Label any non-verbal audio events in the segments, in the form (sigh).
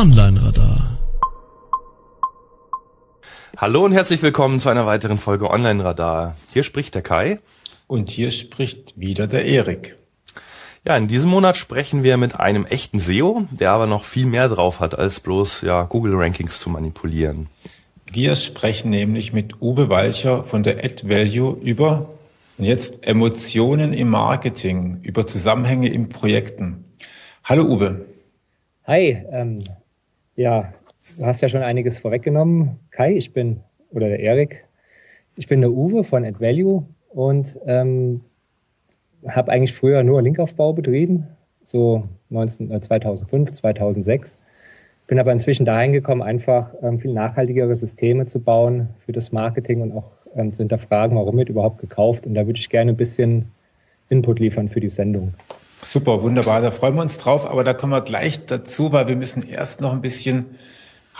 Online-Radar. Hallo und herzlich willkommen zu einer weiteren Folge Online-Radar. Hier spricht der Kai. Und hier spricht wieder der Erik. Ja, in diesem Monat sprechen wir mit einem echten SEO, der aber noch viel mehr drauf hat, als bloß ja, Google-Rankings zu manipulieren. Wir sprechen nämlich mit Uwe Walcher von der AdValue über und jetzt Emotionen im Marketing, über Zusammenhänge in Projekten. Hallo Uwe. Hi, ähm, ja, du hast ja schon einiges vorweggenommen. Kai, ich bin, oder der Erik, ich bin der Uwe von AdValue und ähm, habe eigentlich früher nur Linkaufbau betrieben, so 19, äh, 2005, 2006. Bin aber inzwischen dahin gekommen, einfach ähm, viel nachhaltigere Systeme zu bauen für das Marketing und auch ähm, zu hinterfragen, warum wird überhaupt gekauft. Und da würde ich gerne ein bisschen Input liefern für die Sendung. Super, wunderbar. Da freuen wir uns drauf. Aber da kommen wir gleich dazu, weil wir müssen erst noch ein bisschen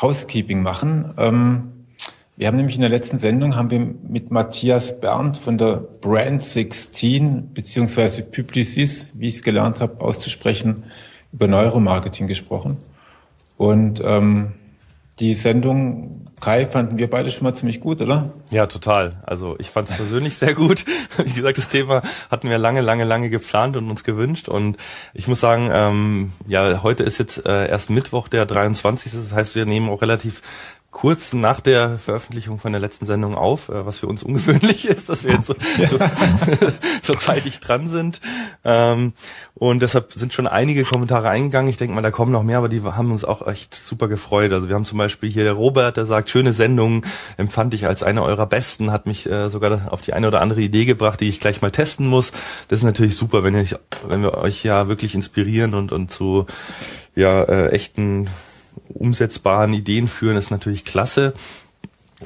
Housekeeping machen. Ähm, wir haben nämlich in der letzten Sendung haben wir mit Matthias Berndt von der Brand 16 beziehungsweise Publicis, wie ich es gelernt habe, auszusprechen, über Neuromarketing gesprochen. Und ähm, die Sendung Kai fanden wir beide schon mal ziemlich gut, oder? Ja, total. Also ich fand es persönlich sehr gut. (laughs) Wie gesagt, das Thema hatten wir lange, lange, lange geplant und uns gewünscht. Und ich muss sagen, ähm, ja, heute ist jetzt äh, erst Mittwoch, der 23. Das heißt, wir nehmen auch relativ kurz nach der Veröffentlichung von der letzten Sendung auf, äh, was für uns ungewöhnlich (laughs) ist, dass wir jetzt so, so, (laughs) so zeitig dran sind. Ähm, und deshalb sind schon einige Kommentare eingegangen. Ich denke mal, da kommen noch mehr, aber die haben uns auch echt super gefreut. Also wir haben zum Beispiel hier der Robert, der sagt, schöne Sendung, empfand ich als eine eurer besten, hat mich äh, sogar auf die eine oder andere Idee gebracht, die ich gleich mal testen muss. Das ist natürlich super, wenn, ich, wenn wir euch ja wirklich inspirieren und, und zu ja, äh, echten umsetzbaren Ideen führen, ist natürlich klasse.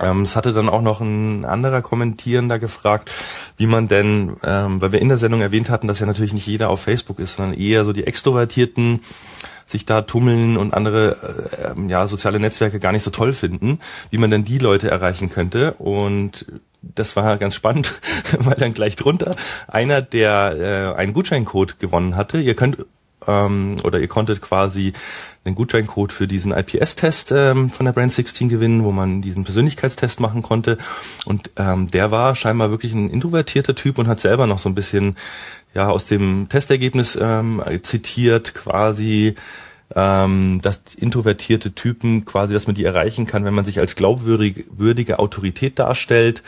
Ähm, es hatte dann auch noch ein anderer Kommentierender gefragt, wie man denn, ähm, weil wir in der Sendung erwähnt hatten, dass ja natürlich nicht jeder auf Facebook ist, sondern eher so die Extrovertierten sich da tummeln und andere äh, ähm, ja soziale Netzwerke gar nicht so toll finden, wie man denn die Leute erreichen könnte und das war ganz spannend, (laughs) weil dann gleich drunter einer, der äh, einen Gutscheincode gewonnen hatte. Ihr könnt ähm, oder ihr konntet quasi einen Gutscheincode für diesen IPS-Test ähm, von der Brand 16 gewinnen, wo man diesen Persönlichkeitstest machen konnte. Und ähm, der war scheinbar wirklich ein introvertierter Typ und hat selber noch so ein bisschen ja aus dem Testergebnis ähm, zitiert quasi ähm, dass introvertierte Typen quasi, dass man die erreichen kann, wenn man sich als glaubwürdige Autorität darstellt,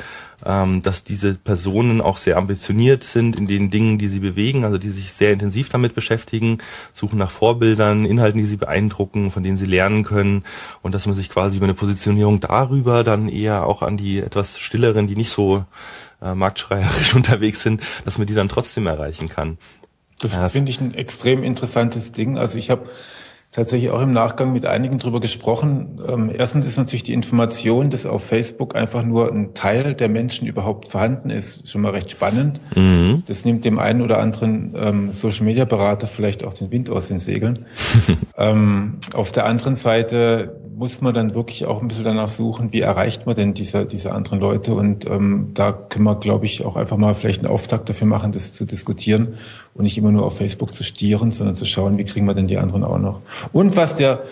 ähm, dass diese Personen auch sehr ambitioniert sind in den Dingen, die sie bewegen, also die sich sehr intensiv damit beschäftigen, suchen nach Vorbildern, Inhalten, die sie beeindrucken, von denen sie lernen können und dass man sich quasi über eine Positionierung darüber dann eher auch an die etwas stilleren, die nicht so äh, marktschreierisch (laughs) unterwegs sind, dass man die dann trotzdem erreichen kann. Das ja. finde ich ein extrem interessantes Ding. Also ich habe tatsächlich auch im Nachgang mit einigen drüber gesprochen. Ähm, erstens ist natürlich die Information, dass auf Facebook einfach nur ein Teil der Menschen überhaupt vorhanden ist, schon mal recht spannend. Mhm. Das nimmt dem einen oder anderen ähm, Social Media Berater vielleicht auch den Wind aus den Segeln. (laughs) ähm, auf der anderen Seite muss man dann wirklich auch ein bisschen danach suchen, wie erreicht man denn diese, diese anderen Leute. Und ähm, da können wir, glaube ich, auch einfach mal vielleicht einen Auftakt dafür machen, das zu diskutieren und nicht immer nur auf Facebook zu stieren, sondern zu schauen, wie kriegen wir denn die anderen auch noch. Und was der,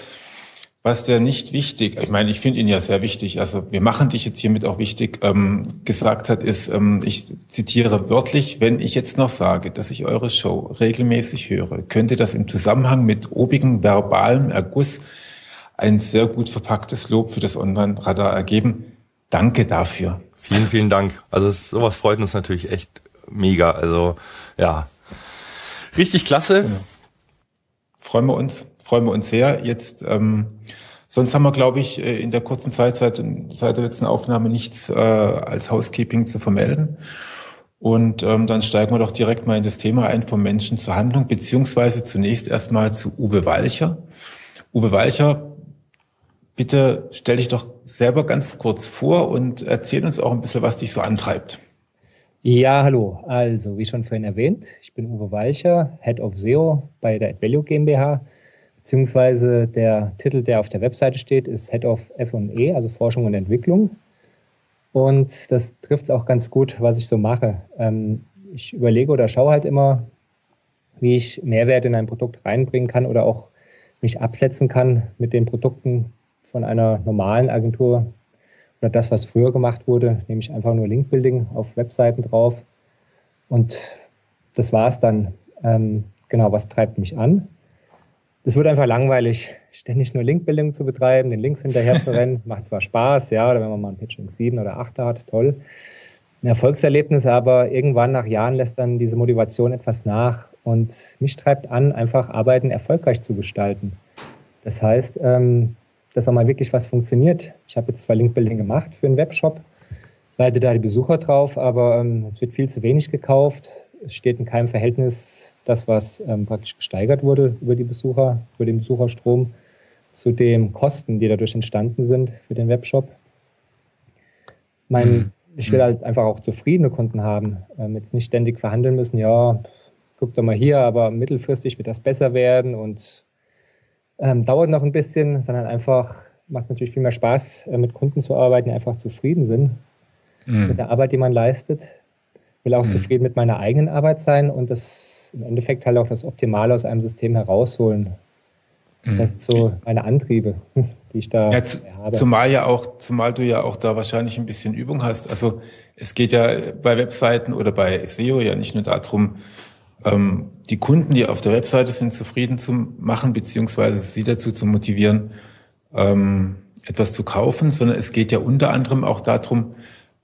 was der nicht wichtig, ich meine, ich finde ihn ja sehr wichtig, also wir machen dich jetzt hiermit auch wichtig, ähm, gesagt hat, ist, ähm, ich zitiere wörtlich, wenn ich jetzt noch sage, dass ich eure Show regelmäßig höre, könnte das im Zusammenhang mit obigem verbalem Erguss ein sehr gut verpacktes Lob für das Online-Radar ergeben. Danke dafür. Vielen, vielen Dank. Also sowas freut uns natürlich echt mega. Also ja, richtig klasse. Genau. Freuen wir uns, freuen wir uns sehr. Jetzt, ähm, sonst haben wir, glaube ich, äh, in der kurzen Zeit seit, seit der letzten Aufnahme nichts äh, als Housekeeping zu vermelden. Und ähm, dann steigen wir doch direkt mal in das Thema ein, vom Menschen zur Handlung, beziehungsweise zunächst erstmal zu Uwe Walcher. Uwe Walcher Bitte stell dich doch selber ganz kurz vor und erzähl uns auch ein bisschen, was dich so antreibt. Ja, hallo. Also, wie schon vorhin erwähnt, ich bin Uwe Walcher, Head of SEO bei der AdValue GmbH, beziehungsweise der Titel, der auf der Webseite steht, ist Head of F&E, also Forschung und Entwicklung. Und das trifft auch ganz gut, was ich so mache. Ähm, ich überlege oder schaue halt immer, wie ich Mehrwert in ein Produkt reinbringen kann oder auch mich absetzen kann mit den Produkten von einer normalen Agentur oder das, was früher gemacht wurde, nämlich einfach nur Linkbuilding auf Webseiten drauf. Und das war es dann. Ähm, genau, was treibt mich an? Es wird einfach langweilig, ständig nur Linkbuilding zu betreiben, den Links hinterher zu rennen. (laughs) Macht zwar Spaß, ja, oder wenn man mal ein Pitching 7 oder 8 hat, toll. Ein Erfolgserlebnis, aber irgendwann nach Jahren lässt dann diese Motivation etwas nach und mich treibt an, einfach Arbeiten erfolgreich zu gestalten. Das heißt, ähm, dass auch mal wirklich was funktioniert. Ich habe jetzt zwar Linkbuilding gemacht für einen Webshop, leite da die Besucher drauf, aber ähm, es wird viel zu wenig gekauft. Es steht in keinem Verhältnis das, was ähm, praktisch gesteigert wurde über die Besucher, über den Besucherstrom, zu den Kosten, die dadurch entstanden sind für den Webshop. Mein, mhm. Ich will halt einfach auch zufriedene Kunden haben, ähm, jetzt nicht ständig verhandeln müssen, ja, guck doch mal hier, aber mittelfristig wird das besser werden und ähm, dauert noch ein bisschen, sondern einfach macht natürlich viel mehr Spaß, äh, mit Kunden zu arbeiten, die einfach zufrieden sind mhm. mit der Arbeit, die man leistet. Will auch mhm. zufrieden mit meiner eigenen Arbeit sein und das im Endeffekt halt auch das Optimale aus einem System herausholen. Mhm. Das sind so meine Antriebe, (laughs) die ich da ja, habe. Zumal ja auch, zumal du ja auch da wahrscheinlich ein bisschen Übung hast. Also es geht ja bei Webseiten oder bei SEO ja nicht nur darum, ähm, die Kunden, die auf der Webseite sind, zufrieden zu machen, beziehungsweise sie dazu zu motivieren, ähm, etwas zu kaufen, sondern es geht ja unter anderem auch darum,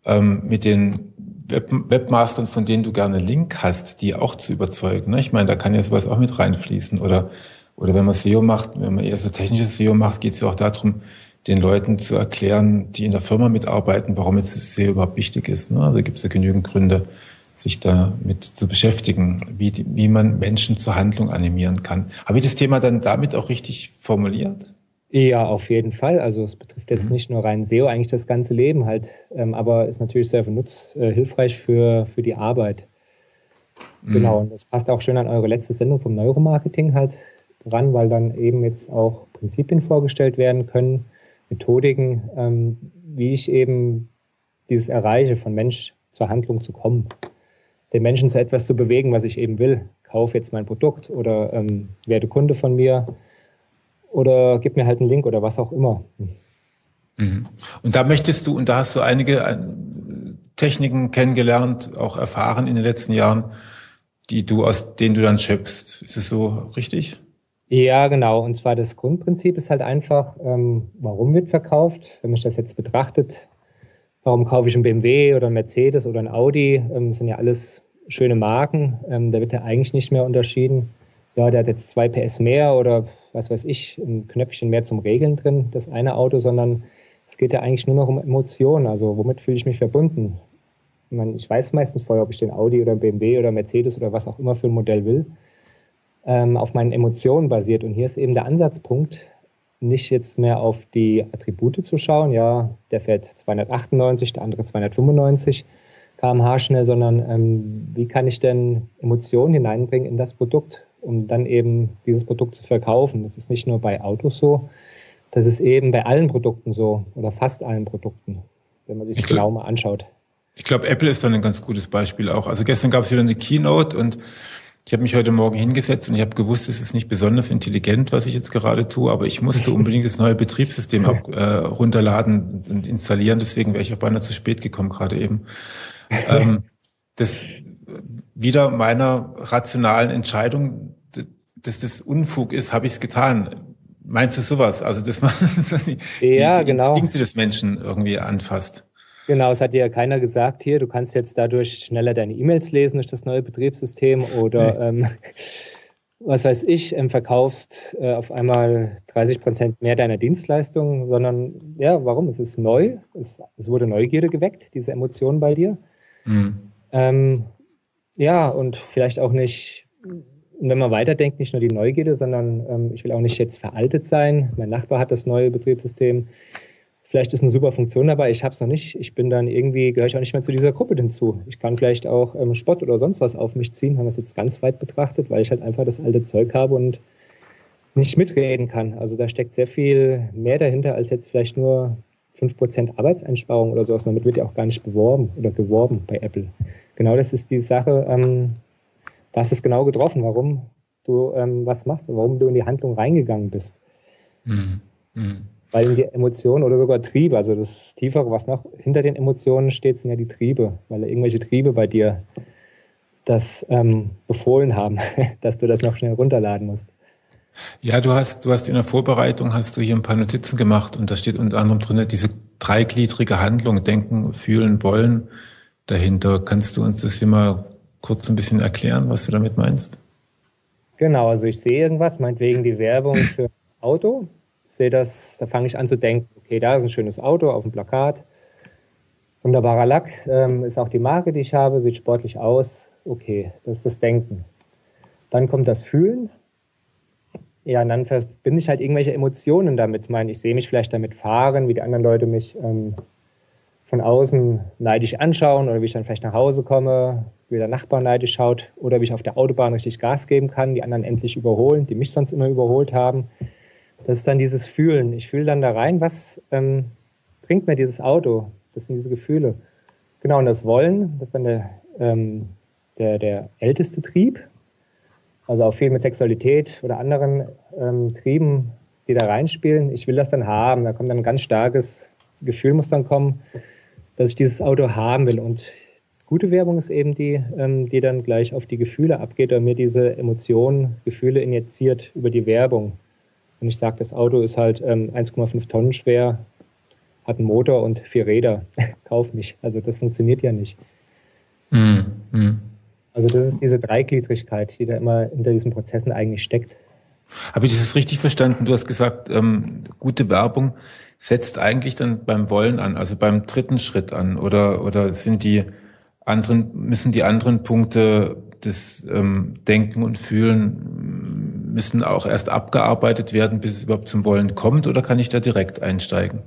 ähm, mit den Web Webmastern, von denen du gerne Link hast, die auch zu überzeugen. Ne? Ich meine, da kann ja sowas auch mit reinfließen. Oder, oder wenn man SEO macht, wenn man eher so technisches SEO macht, geht es ja auch darum, den Leuten zu erklären, die in der Firma mitarbeiten, warum jetzt SEO überhaupt wichtig ist. Ne? Also gibt es ja genügend Gründe, sich damit zu beschäftigen, wie, die, wie man Menschen zur Handlung animieren kann. Habe ich das Thema dann damit auch richtig formuliert? Ja, auf jeden Fall. Also es betrifft jetzt mhm. nicht nur rein SEO, eigentlich das ganze Leben halt, ähm, aber ist natürlich sehr benutzt, äh, hilfreich für, für die Arbeit. Mhm. Genau, und das passt auch schön an eure letzte Sendung vom Neuromarketing halt dran, weil dann eben jetzt auch Prinzipien vorgestellt werden können, Methodiken, ähm, wie ich eben dieses erreiche, von Mensch zur Handlung zu kommen den Menschen zu etwas zu bewegen, was ich eben will. Kauf jetzt mein Produkt oder ähm, werde Kunde von mir oder gib mir halt einen Link oder was auch immer. Mhm. Und da möchtest du, und da hast du einige äh, Techniken kennengelernt, auch erfahren in den letzten Jahren, die du aus denen du dann schöpfst. Ist es so richtig? Ja, genau. Und zwar das Grundprinzip ist halt einfach, ähm, warum wird verkauft? Wenn man das jetzt betrachtet, Warum kaufe ich einen BMW oder einen Mercedes oder einen Audi? Ähm, das sind ja alles schöne Marken. Ähm, da wird ja eigentlich nicht mehr unterschieden. Ja, der hat jetzt zwei PS mehr oder was weiß ich, ein Knöpfchen mehr zum Regeln drin, das eine Auto, sondern es geht ja eigentlich nur noch um Emotionen. Also womit fühle ich mich verbunden? Ich, meine, ich weiß meistens vorher, ob ich den Audi oder BMW oder Mercedes oder was auch immer für ein Modell will, ähm, auf meinen Emotionen basiert. Und hier ist eben der Ansatzpunkt, nicht jetzt mehr auf die Attribute zu schauen, ja, der fährt 298, der andere 295 kmh schnell, sondern ähm, wie kann ich denn Emotionen hineinbringen in das Produkt, um dann eben dieses Produkt zu verkaufen. Das ist nicht nur bei Autos so, das ist eben bei allen Produkten so oder fast allen Produkten, wenn man sich das genau mal anschaut. Ich glaube, Apple ist dann ein ganz gutes Beispiel auch. Also gestern gab es wieder eine Keynote und ich habe mich heute Morgen hingesetzt und ich habe gewusst, es ist nicht besonders intelligent, was ich jetzt gerade tue, aber ich musste (laughs) unbedingt das neue Betriebssystem ab, äh, runterladen und installieren. Deswegen wäre ich auch beinahe zu spät gekommen gerade eben. (laughs) Ähm, das wieder meiner rationalen Entscheidung, dass das Unfug ist, habe ich es getan. Meinst du sowas? Also dass man (laughs) die, ja, die, genau. Instinkte des Menschen irgendwie anfasst? Genau, es hat dir ja keiner gesagt, hier, du kannst jetzt dadurch schneller deine E-Mails lesen durch das neue Betriebssystem oder nee. ähm, was weiß ich, ähm, verkaufst äh, auf einmal 30 Prozent mehr deiner Dienstleistungen, sondern ja, warum? Es ist neu, es, es wurde Neugierde geweckt, diese Emotionen bei dir. Mhm. Ähm, ja, und vielleicht auch nicht, wenn man weiterdenkt, nicht nur die Neugierde, sondern ähm, ich will auch nicht jetzt veraltet sein. Mein Nachbar hat das neue Betriebssystem vielleicht ist eine super Funktion dabei, ich habe es noch nicht. Ich bin dann irgendwie, gehöre ich auch nicht mehr zu dieser Gruppe hinzu. Ich kann vielleicht auch ähm, Spott oder sonst was auf mich ziehen, haben das jetzt ganz weit betrachtet, weil ich halt einfach das alte Zeug habe und nicht mitreden kann. Also da steckt sehr viel mehr dahinter, als jetzt vielleicht nur 5% Arbeitseinsparung oder sowas. Damit wird ja auch gar nicht beworben oder geworben bei Apple. Genau das ist die Sache, ähm, da hast es genau getroffen, warum du ähm, was machst und warum du in die Handlung reingegangen bist. Mhm. Mhm. Weil die Emotionen oder sogar Triebe, also das Tiefere, was noch hinter den Emotionen steht, sind ja die Triebe, weil irgendwelche Triebe bei dir das ähm, befohlen haben, (laughs) dass du das noch schnell runterladen musst. Ja, du hast, du hast in der Vorbereitung hast du hier ein paar Notizen gemacht und da steht unter anderem drin, diese dreigliedrige Handlung, denken, fühlen, wollen dahinter. Kannst du uns das hier mal kurz ein bisschen erklären, was du damit meinst? Genau, also ich sehe irgendwas, meinetwegen die Werbung für ein Auto. Sehe das, da fange ich an zu denken, okay, da ist ein schönes Auto auf dem Plakat. Wunderbarer Lack, ähm, ist auch die Marke, die ich habe, sieht sportlich aus. Okay, das ist das Denken. Dann kommt das Fühlen. Ja, und dann verbinde ich halt irgendwelche Emotionen damit. Ich meine, ich sehe mich vielleicht damit fahren, wie die anderen Leute mich ähm, von außen neidisch anschauen oder wie ich dann vielleicht nach Hause komme, wie der Nachbar neidisch schaut oder wie ich auf der Autobahn richtig Gas geben kann, die anderen endlich überholen, die mich sonst immer überholt haben. Das ist dann dieses Fühlen. Ich fühle dann da rein, was ähm, bringt mir dieses Auto? Das sind diese Gefühle. Genau, und das Wollen, das ist dann der, ähm, der, der älteste Trieb. Also auch viel mit Sexualität oder anderen ähm, Trieben, die da reinspielen. Ich will das dann haben. Da kommt dann ein ganz starkes Gefühl, muss dann kommen dass ich dieses Auto haben will. Und gute Werbung ist eben die, ähm, die dann gleich auf die Gefühle abgeht und mir diese Emotionen, Gefühle injiziert über die Werbung. Und ich sage, das Auto ist halt ähm, 1,5 Tonnen schwer, hat einen Motor und vier Räder. (laughs) Kauf mich. Also das funktioniert ja nicht. Mm, mm. Also das ist diese Dreigliedrigkeit, die da immer hinter diesen Prozessen eigentlich steckt. Habe ich das richtig verstanden? Du hast gesagt, ähm, gute Werbung setzt eigentlich dann beim Wollen an, also beim dritten Schritt an, oder oder sind die anderen müssen die anderen Punkte des ähm, Denken und Fühlen müssen auch erst abgearbeitet werden, bis es überhaupt zum Wollen kommt, oder kann ich da direkt einsteigen?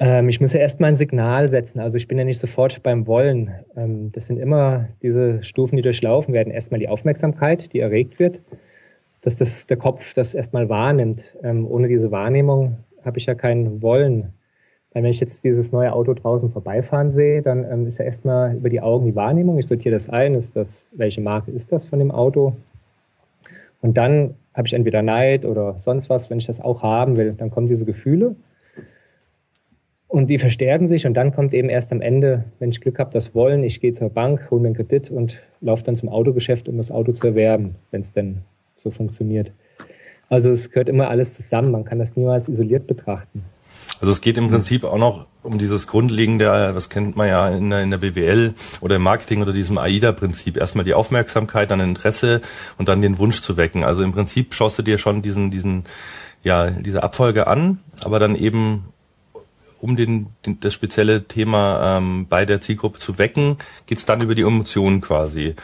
Ähm, ich muss ja erst mal ein Signal setzen. Also ich bin ja nicht sofort beim Wollen. Ähm, das sind immer diese Stufen, die durchlaufen werden. Erstmal die Aufmerksamkeit, die erregt wird, dass das, der Kopf das erstmal wahrnimmt. Ähm, ohne diese Wahrnehmung habe ich ja kein Wollen. Weil wenn ich jetzt dieses neue Auto draußen vorbeifahren sehe, dann ähm, ist ja erstmal über die Augen die Wahrnehmung. Ich sortiere das ein, ist das, welche Marke ist das von dem Auto? Und dann habe ich entweder Neid oder sonst was, wenn ich das auch haben will. Dann kommen diese Gefühle und die verstärken sich und dann kommt eben erst am Ende, wenn ich Glück habe, das Wollen. Ich gehe zur Bank, hole mir einen Kredit und laufe dann zum Autogeschäft, um das Auto zu erwerben, wenn es denn so funktioniert. Also es gehört immer alles zusammen. Man kann das niemals isoliert betrachten. Also es geht im Prinzip auch noch um dieses grundlegende, das kennt man ja in der, in der BWL oder im Marketing oder diesem AIDA-Prinzip. Erstmal die Aufmerksamkeit, dann Interesse und dann den Wunsch zu wecken. Also im Prinzip schaust du dir schon diesen, diesen, ja, diese Abfolge an, aber dann eben um den, den das spezielle Thema ähm, bei der Zielgruppe zu wecken, geht's dann über die Emotionen quasi,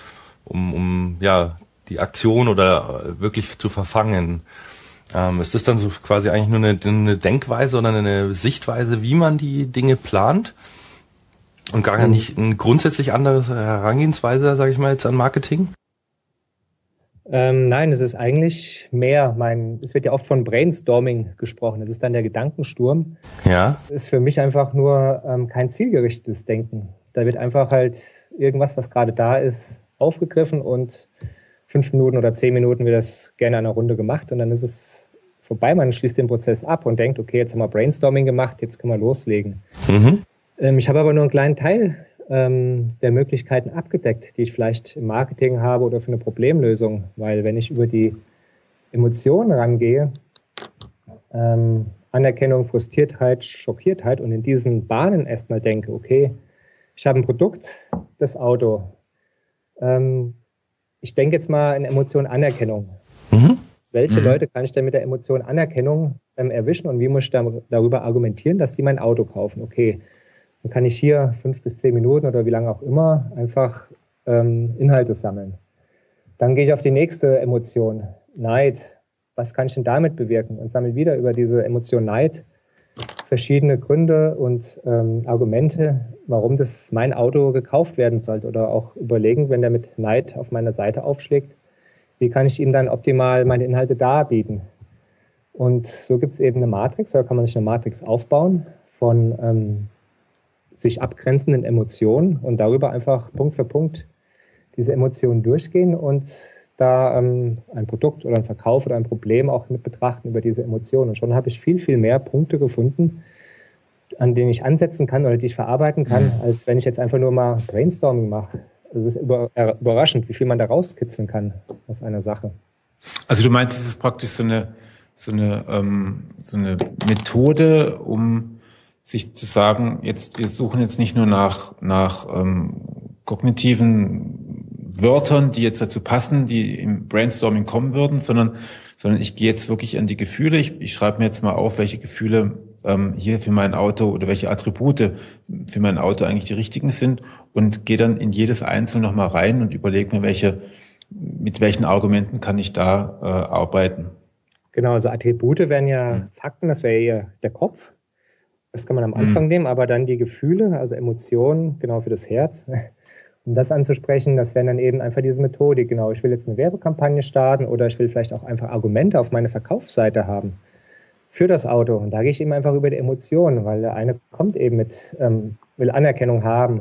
um, um ja die Aktion oder äh, wirklich zu verfangen. Ähm, ist das dann so quasi eigentlich nur eine, eine Denkweise oder eine Sichtweise, wie man die Dinge plant? Und gar mhm. nicht eine grundsätzlich andere Herangehensweise, sage ich mal, jetzt an Marketing? Ähm, nein, es ist eigentlich mehr. Mein, es wird ja oft von Brainstorming gesprochen. Das ist dann der Gedankensturm. Ja. Das ist für mich einfach nur ähm, kein zielgerichtetes Denken. Da wird einfach halt irgendwas, was gerade da ist, aufgegriffen und fünf Minuten oder zehn Minuten wird das gerne eine Runde gemacht und dann ist es vorbei. Man schließt den Prozess ab und denkt, okay, jetzt haben wir Brainstorming gemacht, jetzt können wir loslegen. Mhm. Ähm, ich habe aber nur einen kleinen Teil ähm, der Möglichkeiten abgedeckt, die ich vielleicht im Marketing habe oder für eine Problemlösung, weil wenn ich über die Emotionen rangehe, ähm, Anerkennung, Frustriertheit, Schockiertheit und in diesen Bahnen erstmal denke, okay, ich habe ein Produkt, das Auto. Ähm, ich denke jetzt mal in Emotion Anerkennung. Mhm. Welche mhm. Leute kann ich denn mit der Emotion Anerkennung ähm, erwischen und wie muss ich da, darüber argumentieren, dass die mein Auto kaufen? Okay, dann kann ich hier fünf bis zehn Minuten oder wie lange auch immer einfach ähm, Inhalte sammeln. Dann gehe ich auf die nächste Emotion, Neid. Was kann ich denn damit bewirken? Und sammle wieder über diese Emotion Neid verschiedene Gründe und ähm, Argumente, warum das mein Auto gekauft werden sollte oder auch überlegen, wenn der mit Neid auf meiner Seite aufschlägt, wie kann ich ihm dann optimal meine Inhalte darbieten. Und so gibt es eben eine Matrix, oder kann man sich eine Matrix aufbauen von ähm, sich abgrenzenden Emotionen und darüber einfach Punkt für Punkt diese Emotionen durchgehen und da ähm, ein Produkt oder ein Verkauf oder ein Problem auch mit betrachten über diese Emotionen. Und schon habe ich viel, viel mehr Punkte gefunden, an denen ich ansetzen kann oder die ich verarbeiten kann, mhm. als wenn ich jetzt einfach nur mal Brainstorming mache. Also es ist über, äh, überraschend, wie viel man da rauskitzeln kann aus einer Sache. Also du meinst, es ist praktisch so eine, so eine, ähm, so eine Methode, um sich zu sagen, jetzt, wir suchen jetzt nicht nur nach, nach ähm, kognitiven Wörtern, die jetzt dazu passen, die im Brainstorming kommen würden, sondern, sondern ich gehe jetzt wirklich an die Gefühle. Ich, ich schreibe mir jetzt mal auf, welche Gefühle ähm, hier für mein Auto oder welche Attribute für mein Auto eigentlich die richtigen sind und gehe dann in jedes Einzelne nochmal rein und überlege mir, welche, mit welchen Argumenten kann ich da äh, arbeiten. Genau, also Attribute wären ja hm. Fakten, das wäre ja der Kopf. Das kann man am Anfang hm. nehmen, aber dann die Gefühle, also Emotionen, genau für das Herz. Um das anzusprechen, das wären dann eben einfach diese Methodik. Genau, ich will jetzt eine Werbekampagne starten oder ich will vielleicht auch einfach Argumente auf meine Verkaufsseite haben für das Auto. Und da gehe ich eben einfach über die Emotionen, weil der eine kommt eben mit, ähm, will Anerkennung haben.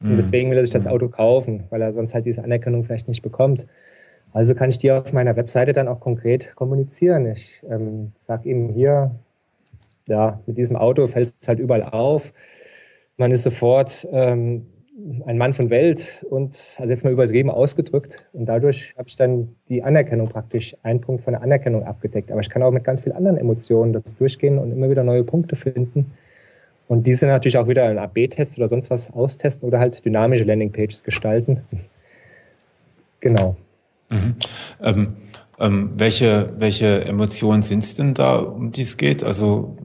Und mhm. deswegen will er sich das mhm. Auto kaufen, weil er sonst halt diese Anerkennung vielleicht nicht bekommt. Also kann ich die auf meiner Webseite dann auch konkret kommunizieren. Ich ähm, sage ihm hier, ja, mit diesem Auto fällt es halt überall auf. Man ist sofort ähm, ein Mann von Welt und also jetzt mal übertrieben ausgedrückt. Und dadurch habe ich dann die Anerkennung praktisch, einen Punkt von der Anerkennung abgedeckt. Aber ich kann auch mit ganz vielen anderen Emotionen das durchgehen und immer wieder neue Punkte finden. Und diese natürlich auch wieder in AB-Tests oder sonst was austesten oder halt dynamische Landingpages gestalten. (laughs) genau. Mhm. Ähm, ähm, welche, welche Emotionen sind es denn da, um die es geht? Also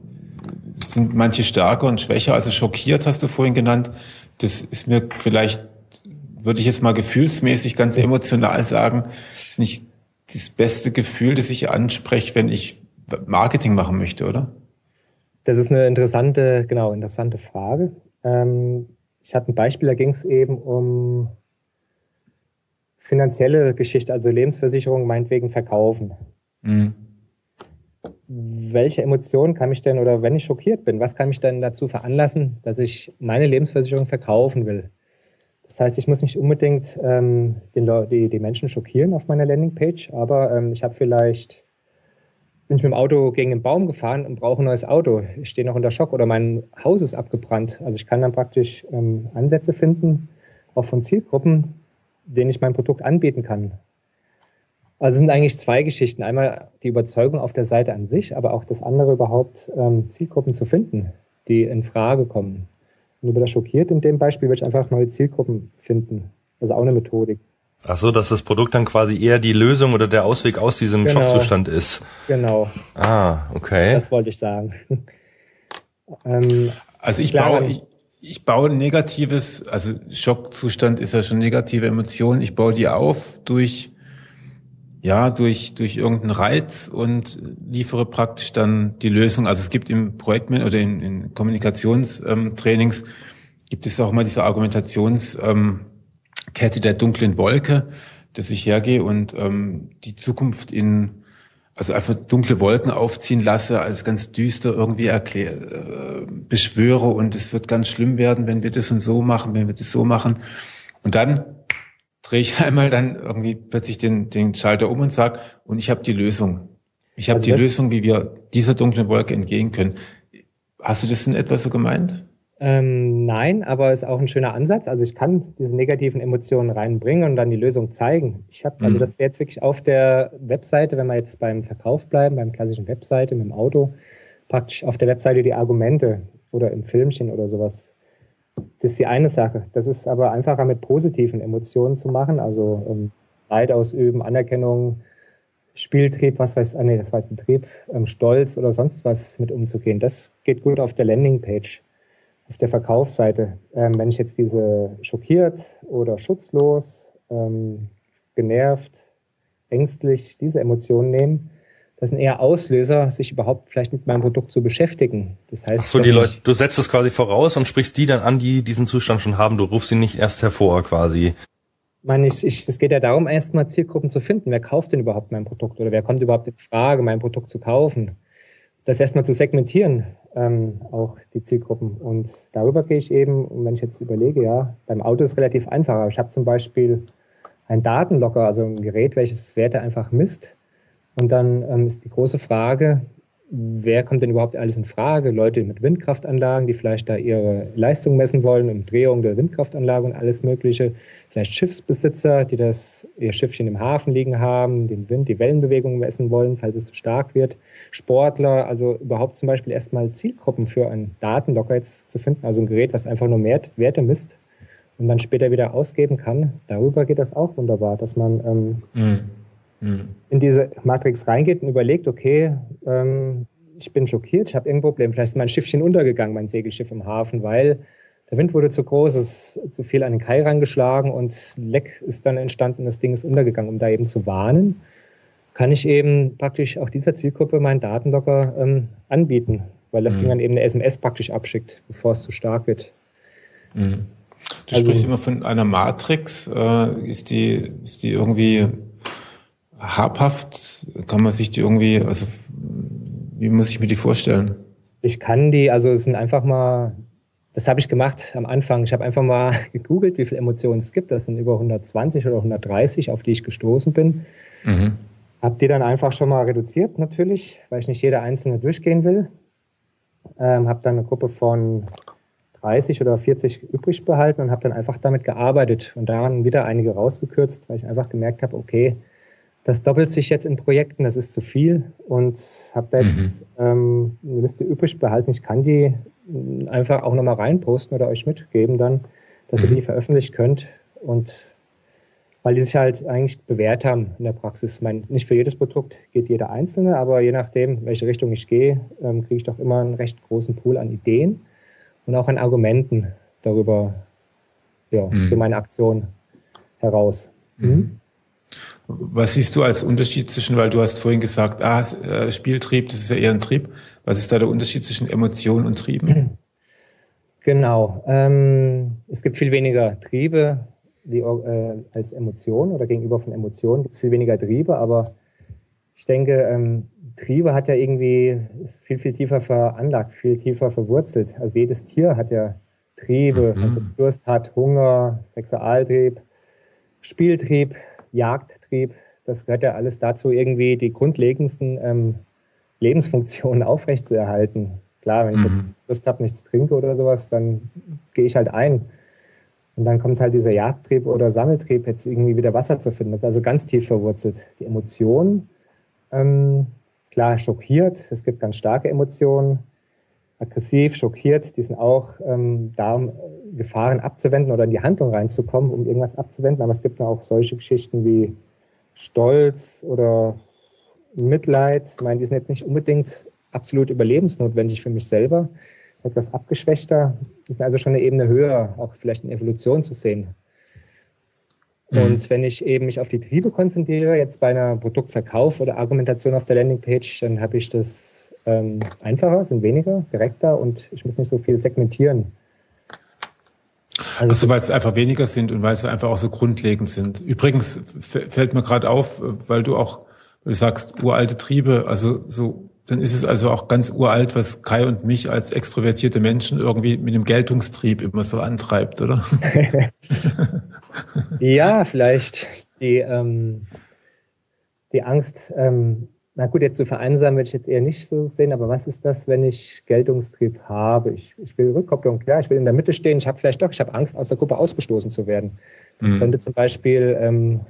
sind manche stärker und schwächer? Also schockiert hast du vorhin genannt das ist mir vielleicht, würde ich jetzt mal gefühlsmäßig ganz emotional sagen, ist nicht das beste Gefühl, das ich anspreche, wenn ich Marketing machen möchte, oder? Das ist eine interessante, genau, interessante Frage. Ähm, ich hatte ein Beispiel, da ging es eben um finanzielle Geschichte, also Lebensversicherung meinetwegen verkaufen. Mhm welche Emotionen kann mich denn, oder wenn ich schockiert bin, was kann mich denn dazu veranlassen, dass ich meine Lebensversicherung verkaufen will? Das heißt, ich muss nicht unbedingt ähm, den, die, die Menschen schockieren auf meiner Landingpage, aber ähm, ich habe vielleicht, bin ich mit dem Auto gegen einen Baum gefahren und brauche ein neues Auto. Ich stehe noch unter Schock oder mein Haus ist abgebrannt. Also ich kann dann praktisch ähm, Ansätze finden, auch von Zielgruppen, denen ich mein Produkt anbieten kann. Also sind eigentlich zwei Geschichten. Einmal die Überzeugung auf der Seite an sich, aber auch das andere überhaupt ähm, Zielgruppen zu finden, die in Frage kommen. Und über das schockiert in dem Beispiel würde ich einfach neue Zielgruppen finden. Also auch eine Methodik. Ach so, dass das Produkt dann quasi eher die Lösung oder der Ausweg aus diesem genau. Schockzustand ist. Genau. Ah, okay. Das wollte ich sagen. (laughs) ähm, also ich baue, ich, ich baue negatives, also Schockzustand ist ja schon negative Emotionen. Ich baue die auf durch ja, durch, durch irgendeinen Reiz und liefere praktisch dann die Lösung. Also es gibt im Projekt oder in, in Kommunikationstrainings gibt es auch mal diese Argumentationskette ähm, der dunklen Wolke, dass ich hergehe und ähm, die Zukunft in, also einfach dunkle Wolken aufziehen lasse, als ganz düster irgendwie erklär, äh, beschwöre und es wird ganz schlimm werden, wenn wir das und so machen, wenn wir das so machen. Und dann drehe ich (laughs) einmal dann irgendwie plötzlich den, den Schalter um und sage, und ich habe die Lösung. Ich habe also die Lösung, wie wir dieser dunklen Wolke entgehen können. Hast du das in etwa so gemeint? Ähm, nein, aber ist auch ein schöner Ansatz. Also ich kann diese negativen Emotionen reinbringen und dann die Lösung zeigen. Ich habe, also mhm. das wäre jetzt wirklich auf der Webseite, wenn wir jetzt beim Verkauf bleiben, beim klassischen Webseite mit dem Auto, praktisch auf der Webseite die Argumente oder im Filmchen oder sowas das ist die eine Sache. Das ist aber einfacher mit positiven Emotionen zu machen, also ähm, Leid ausüben, Anerkennung, Spieltrieb, was weiß ich, ah, nee, das war jetzt ein Trieb, ähm, Stolz oder sonst was mit umzugehen. Das geht gut auf der Landingpage, auf der Verkaufsseite. Ähm, wenn ich jetzt diese schockiert oder schutzlos, ähm, genervt, ängstlich, diese Emotionen nehme, das sind eher Auslöser, sich überhaupt vielleicht mit meinem Produkt zu beschäftigen. Das heißt, Ach so, die Leute, du setzt es quasi voraus und sprichst die dann an, die diesen Zustand schon haben. Du rufst sie nicht erst hervor, quasi. meine, ich, ich, es geht ja darum, erstmal Zielgruppen zu finden. Wer kauft denn überhaupt mein Produkt oder wer kommt überhaupt in Frage, mein Produkt zu kaufen? Das erstmal zu segmentieren, ähm, auch die Zielgruppen. Und darüber gehe ich eben, und wenn ich jetzt überlege, ja, beim Auto ist es relativ einfach. Aber ich habe zum Beispiel ein Datenlocker, also ein Gerät, welches Werte einfach misst. Und dann ähm, ist die große Frage, wer kommt denn überhaupt alles in Frage? Leute mit Windkraftanlagen, die vielleicht da ihre Leistung messen wollen, in Drehung der Windkraftanlage und alles Mögliche. Vielleicht Schiffsbesitzer, die das, ihr Schiffchen im Hafen liegen haben, den Wind, die Wellenbewegung messen wollen, falls es zu stark wird. Sportler, also überhaupt zum Beispiel erstmal Zielgruppen für einen Datenlocker jetzt zu finden, also ein Gerät, was einfach nur Werte misst und dann später wieder ausgeben kann. Darüber geht das auch wunderbar, dass man ähm, mhm in diese Matrix reingeht und überlegt, okay, ähm, ich bin schockiert, ich habe irgendein Problem. Vielleicht ist mein Schiffchen untergegangen, mein Segelschiff im Hafen, weil der Wind wurde zu groß, es ist zu viel an den Kai rangeschlagen und Leck ist dann entstanden, das Ding ist untergegangen. Um da eben zu warnen, kann ich eben praktisch auch dieser Zielgruppe meinen Datenlocker ähm, anbieten, weil das mhm. Ding dann eben eine SMS praktisch abschickt, bevor es zu stark wird. Mhm. Du also, sprichst immer von einer Matrix. Äh, ist, die, ist die irgendwie habhaft? Kann man sich die irgendwie, also wie muss ich mir die vorstellen? Ich kann die, also es sind einfach mal, das habe ich gemacht am Anfang. Ich habe einfach mal (laughs) gegoogelt, wie viele Emotionen es gibt. Das sind über 120 oder 130, auf die ich gestoßen bin. Mhm. Habe die dann einfach schon mal reduziert, natürlich, weil ich nicht jede einzelne durchgehen will. Ähm, habe dann eine Gruppe von 30 oder 40 übrig behalten und habe dann einfach damit gearbeitet und daran wieder einige rausgekürzt, weil ich einfach gemerkt habe, okay, das doppelt sich jetzt in Projekten, das ist zu viel und habe jetzt mhm. ähm, eine Liste übrig behalten. Ich kann die einfach auch nochmal reinposten oder euch mitgeben dann, dass mhm. ihr die veröffentlichen könnt und weil die sich halt eigentlich bewährt haben in der Praxis. Ich meine, nicht für jedes Produkt geht jeder einzelne, aber je nachdem, welche Richtung ich gehe, ähm, kriege ich doch immer einen recht großen Pool an Ideen und auch an Argumenten darüber, ja, mhm. für meine Aktion heraus. Mhm. Was siehst du als Unterschied zwischen, weil du hast vorhin gesagt, ah, äh, Spieltrieb, das ist ja eher ein Trieb. Was ist da der Unterschied zwischen Emotion und Trieben? (clears throat) Genau. Ähm, es gibt viel weniger Triebe wie, äh, als Emotionen oder gegenüber von Emotionen gibt es viel weniger Triebe, aber ich denke, ähm, Triebe hat ja irgendwie, ist viel, viel tiefer veranlagt, viel tiefer verwurzelt. Also jedes Tier hat ja Triebe, mhm. also Durst hat, Hunger, Sexualtrieb, Spieltrieb, Jagdtrieb, das gehört ja alles dazu, irgendwie die grundlegendsten ähm, Lebensfunktionen (laughs) aufrechtzuerhalten. Klar, wenn ich mhm. jetzt Lust habe, nichts trinke oder sowas, dann gehe ich halt ein. Und dann kommt halt dieser Jagdtrieb oder Sammeltrieb, jetzt irgendwie wieder Wasser zu finden. Das ist also ganz tief verwurzelt. Die Emotionen, ähm, klar, schockiert. Es gibt ganz starke Emotionen. Aggressiv, schockiert, die sind auch ähm, da, um Gefahren abzuwenden oder in die Handlung reinzukommen, um irgendwas abzuwenden. Aber es gibt auch solche Geschichten wie Stolz oder Mitleid. Ich meine, die sind jetzt nicht unbedingt absolut überlebensnotwendig für mich selber. Etwas abgeschwächter. Die sind also schon eine Ebene höher, auch vielleicht in Evolution zu sehen. Mhm. Und wenn ich eben mich auf die Triebe konzentriere, jetzt bei einer Produktverkauf oder Argumentation auf der Landingpage, dann habe ich das ähm, einfacher, sind weniger, direkter und ich muss nicht so viel segmentieren. Also, also weil es einfach weniger sind und weil sie einfach auch so grundlegend sind. Übrigens fällt mir gerade auf, weil du auch, du sagst, uralte Triebe, also so, dann ist es also auch ganz uralt, was Kai und mich als extrovertierte Menschen irgendwie mit dem Geltungstrieb immer so antreibt, oder? (laughs) ja, vielleicht die, ähm, die Angst, ähm, na gut, jetzt zu vereinsamen würde ich jetzt eher nicht so sehen, aber was ist das, wenn ich Geltungstrieb habe? Ich, ich will Rückkopplung, klar, ich will in der Mitte stehen, ich habe vielleicht doch, ich habe Angst, aus der Gruppe ausgestoßen zu werden. Das mhm. könnte zum Beispiel ähm,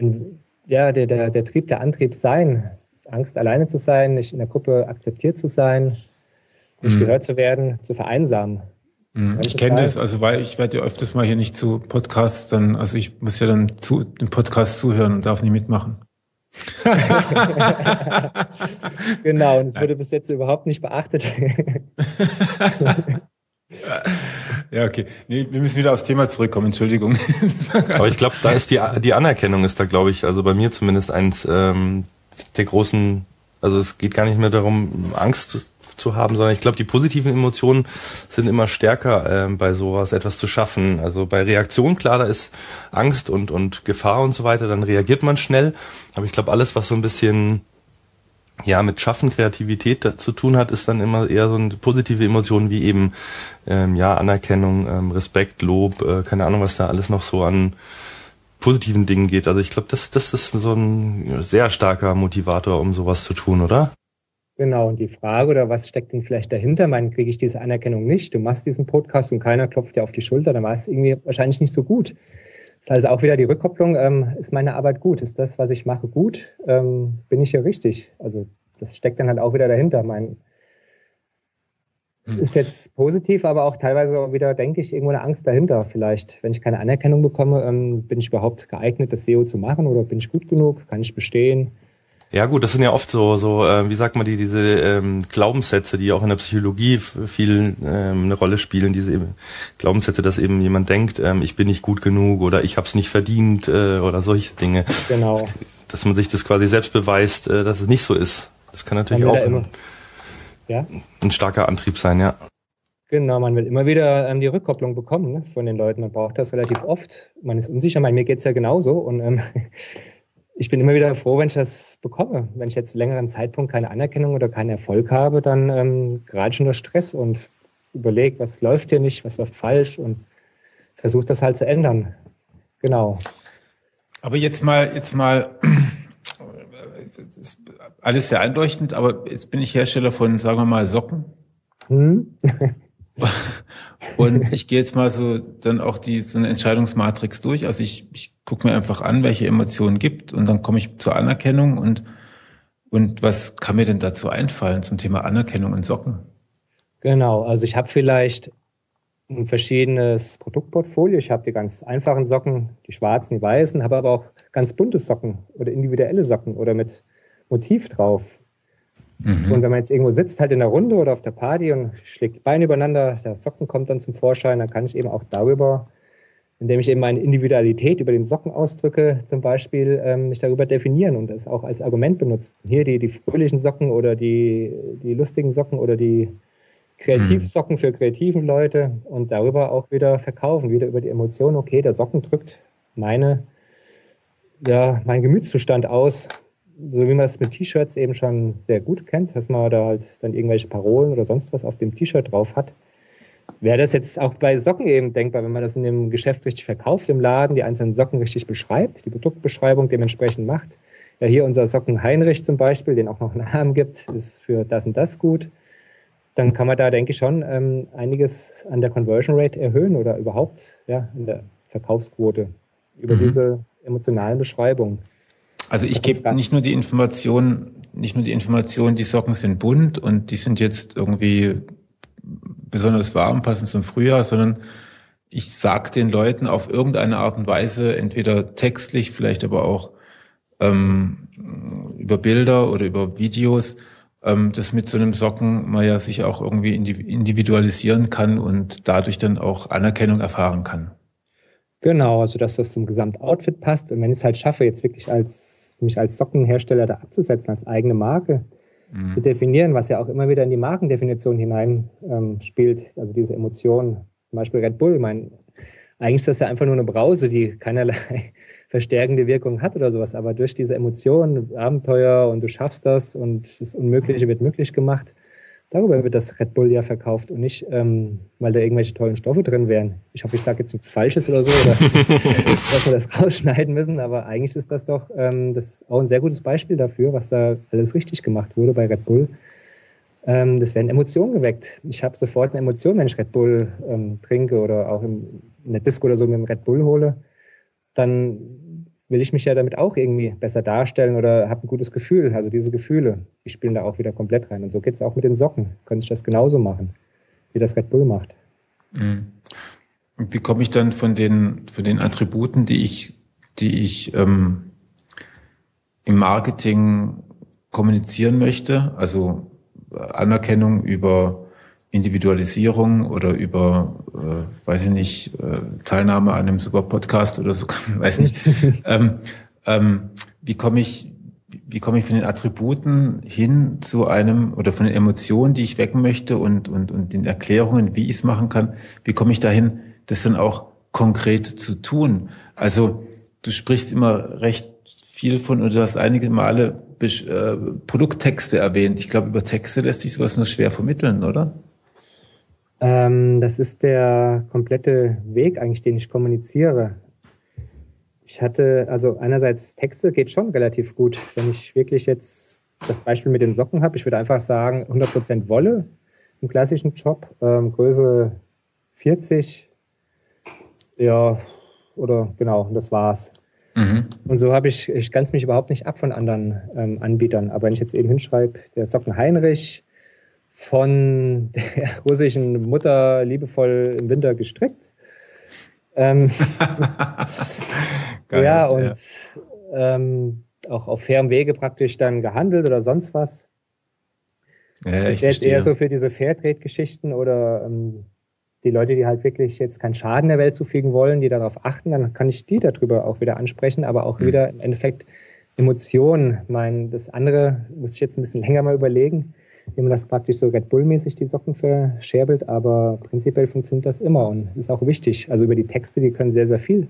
ein, ja, der, der, der Trieb, der Antrieb sein, Angst alleine zu sein, nicht in der Gruppe akzeptiert zu sein, nicht mhm. gehört zu werden, zu vereinsamen. Mhm. Ich kenne das, also weil ich werde ja öfters mal hier nicht zu Podcasts, dann, also ich muss ja dann zu dem Podcast zuhören und darf nicht mitmachen. (laughs) genau, und es wurde bis jetzt überhaupt nicht beachtet. (laughs) ja, okay. Nee, wir müssen wieder aufs Thema zurückkommen, Entschuldigung. (laughs) Aber ich glaube, da ist die, die Anerkennung ist da, glaube ich, also bei mir zumindest eins ähm, der großen, also es geht gar nicht mehr darum, Angst zu haben, sondern ich glaube, die positiven Emotionen sind immer stärker äh, bei sowas, etwas zu schaffen. Also bei Reaktion, klar, da ist Angst und, und Gefahr und so weiter, dann reagiert man schnell. Aber ich glaube, alles, was so ein bisschen ja mit Schaffen, Kreativität zu tun hat, ist dann immer eher so eine positive Emotion wie eben ähm, ja Anerkennung, ähm, Respekt, Lob, äh, keine Ahnung, was da alles noch so an positiven Dingen geht. Also ich glaube, das, das ist so ein sehr starker Motivator, um sowas zu tun, oder? Genau, und die Frage oder was steckt denn vielleicht dahinter? Man kriege ich diese Anerkennung nicht. Du machst diesen Podcast und keiner klopft dir auf die Schulter, dann war es irgendwie wahrscheinlich nicht so gut. Das ist also auch wieder die Rückkopplung. Ähm, ist meine Arbeit gut? Ist das, was ich mache, gut? Ähm, bin ich hier richtig? Also das steckt dann halt auch wieder dahinter. Mein, hm. ist jetzt positiv, aber auch teilweise auch wieder, denke ich, irgendwo eine Angst dahinter. Vielleicht, wenn ich keine Anerkennung bekomme, ähm, bin ich überhaupt geeignet, das SEO zu machen oder bin ich gut genug? Kann ich bestehen? Ja gut, das sind ja oft so, so äh, wie sagt man die, diese ähm, Glaubenssätze, die auch in der Psychologie viel ähm, eine Rolle spielen, diese eben Glaubenssätze, dass eben jemand denkt, ähm, ich bin nicht gut genug oder ich habe es nicht verdient äh, oder solche Dinge. Genau. Dass, man sich das quasi selbst beweist, äh, dass es nicht so ist. Das kann natürlich auch ein, ja? ein starker Antrieb sein, ja. Genau, man will immer wieder ähm, die Rückkopplung bekommen ne, von den Leuten. Man braucht das relativ oft. Man ist unsicher. Bei mir geht's ja genauso. Und ähm, (laughs) ich bin immer wieder froh, wenn ich das bekomme. Wenn ich jetzt längeren Zeitpunkt keine Anerkennung oder keinen Erfolg habe, dann ähm, gerade schon der Stress und überlege, was läuft hier nicht, was läuft falsch und versuche das halt zu ändern. Genau. Aber jetzt mal, jetzt mal, (clears throat) alles sehr einleuchtend, aber jetzt bin ich Hersteller von, sagen wir mal, Socken. Hm? (laughs) Und ich gehe jetzt mal so dann auch die so eine Entscheidungsmatrix durch. Also ich, ich gucke mir einfach an, welche Emotionen gibt und dann komme ich zur Anerkennung und und was kann mir denn dazu einfallen zum Thema Anerkennung und Socken? Genau, also ich habe vielleicht ein verschiedenes Produktportfolio. Ich habe die ganz einfachen Socken, die schwarzen, die weißen, habe aber auch ganz bunte Socken oder individuelle Socken oder mit Motiv drauf. Mhm. Und wenn man jetzt irgendwo sitzt, halt in der Runde oder auf der Party und schlägt Beine übereinander, der Socken kommt dann zum Vorschein, dann kann ich eben auch darüber, indem ich eben meine Individualität über den Socken ausdrücke, zum Beispiel ähm, mich darüber definieren und das auch als Argument benutzen. Hier die, die fröhlichen Socken oder die, die lustigen Socken oder die Kreativsocken mhm. für kreativen Leute und darüber auch wieder verkaufen, wieder über die Emotion, okay, der Socken drückt meine, ja, meinen Gemütszustand aus so wie man es mit T-Shirts eben schon sehr gut kennt, dass man da halt dann irgendwelche Parolen oder sonst was auf dem T-Shirt drauf hat, wäre das jetzt auch bei Socken eben denkbar, wenn man das in dem Geschäft richtig verkauft, im Laden, die einzelnen Socken richtig beschreibt, die Produktbeschreibung dementsprechend macht. Ja, hier unser Socken Heinrich zum Beispiel, den auch noch einen Namen gibt, ist für das und das gut. Dann kann man da, denke ich, schon ähm, einiges an der Conversion Rate erhöhen oder überhaupt ja, in der Verkaufsquote über mhm. diese emotionalen Beschreibungen. Also ich gebe nicht nur die Information, nicht nur die Information, die Socken sind bunt und die sind jetzt irgendwie besonders warm, passend zum Frühjahr, sondern ich sage den Leuten auf irgendeine Art und Weise, entweder textlich, vielleicht aber auch ähm, über Bilder oder über Videos, ähm, dass mit so einem Socken man ja sich auch irgendwie individualisieren kann und dadurch dann auch Anerkennung erfahren kann. Genau, also dass das zum Gesamtoutfit passt. Und wenn ich es halt schaffe, jetzt wirklich als mich als Sockenhersteller da abzusetzen, als eigene Marke mhm. zu definieren, was ja auch immer wieder in die Markendefinition hinein ähm, also diese Emotionen. Zum Beispiel Red Bull, mein, eigentlich ist das ja einfach nur eine Brause, die keinerlei (laughs) verstärkende Wirkung hat oder sowas, aber durch diese Emotionen, Abenteuer und du schaffst das und das Unmögliche wird möglich gemacht, Darüber wird das Red Bull ja verkauft und nicht, ähm, weil da irgendwelche tollen Stoffe drin wären. Ich hoffe, ich sage jetzt nichts Falsches oder so, oder (laughs) dass wir das rausschneiden müssen, aber eigentlich ist das doch ähm, das auch ein sehr gutes Beispiel dafür, was da alles richtig gemacht wurde bei Red Bull. Ähm, das werden Emotionen geweckt. Ich habe sofort eine Emotion, wenn ich Red Bull ähm, trinke oder auch im, in der Disco oder so mit dem Red Bull hole. Dann will ich mich ja damit auch irgendwie besser darstellen oder habe ein gutes Gefühl. Also diese Gefühle, die spielen da auch wieder komplett rein. Und so geht es auch mit den Socken. Könnte ich das genauso machen, wie das Red Bull macht. Mhm. Und wie komme ich dann von den, von den Attributen, die ich, die ich ähm, im Marketing kommunizieren möchte, also Anerkennung über Individualisierung oder über, äh, weiß ich nicht, äh, Teilnahme an einem super Podcast oder so, (laughs) weiß nicht. ähm, ähm, wie komme ich, wie komme ich von den Attributen hin zu einem oder von den Emotionen, die ich wecken möchte und, und, und den Erklärungen, wie ich es machen kann, wie komme ich dahin, das dann auch konkret zu tun? Also du sprichst immer recht viel von, oder du hast einige Male äh, Produkttexte erwähnt. Ich glaube, über Texte lässt sich sowas nur schwer vermitteln, oder? Ähm, das ist der komplette Weg eigentlich, den ich kommuniziere. ich hatte, also einerseits Texte geht schon relativ gut. Wenn ich wirklich jetzt das Beispiel mit den Socken habe, ich würde einfach sagen 100% Wolle im klassischen Job, ähm, Größe 40, ja, oder genau, das war's. Mhm. Und so habe ich, ich ganz mich überhaupt nicht ab von anderen ähm, Anbietern. Aber wenn ich jetzt eben hinschreibe, der Socken Heinrich von der (laughs) russischen Mutter liebevoll im Winter gestrickt. Ähm, (laughs) Geil, ja, und ja. Ähm, auch auf fairem Wege praktisch dann gehandelt oder sonst was. Ja, ich jetzt eher so für diese Fairtrade-Geschichten oder ähm, die Leute, die halt wirklich jetzt keinen Schaden der Welt zufügen wollen, die darauf achten, dann kann ich die darüber auch wieder ansprechen, aber auch mhm. wieder im Endeffekt Emotionen. Mein, das andere muss ich jetzt ein bisschen länger mal überlegen, wie man das praktisch so Red Bull-mäßig die Socken verscherbelt, aber prinzipiell funktioniert das immer und ist auch wichtig. Also über die Texte, die können sehr, sehr viel,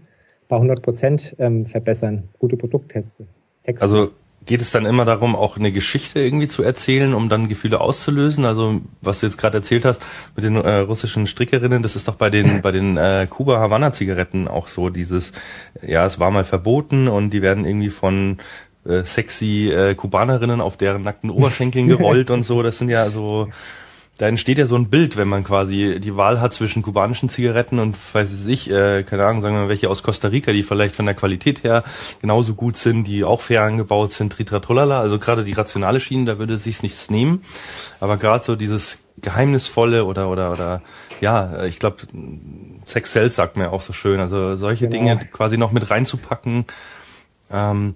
bei 100 Prozent ähm, verbessern. Gute Produktteste. Texte. Also geht es dann immer darum, auch eine Geschichte irgendwie zu erzählen, um dann Gefühle auszulösen? Also was du jetzt gerade erzählt hast mit den äh, russischen Strickerinnen, das ist doch bei den (laughs) bei den äh, Kuba Havana Zigaretten auch so dieses ja, es war mal verboten und die werden irgendwie von äh, sexy äh, Kubanerinnen auf deren nackten Oberschenkeln (laughs) gerollt und so. Das sind ja so da entsteht ja so ein Bild, wenn man quasi die Wahl hat zwischen kubanischen Zigaretten und weiß ich, äh, keine Ahnung, sagen wir mal, welche aus Costa Rica, die vielleicht von der Qualität her genauso gut sind, die auch fair angebaut sind, tritratrolala, also gerade die rationale Schiene, da würde es sich nichts nehmen. Aber gerade so dieses geheimnisvolle oder oder oder ja, ich glaube, Sex Cells sagt mir auch so schön, also solche genau. Dinge quasi noch mit reinzupacken. Ähm,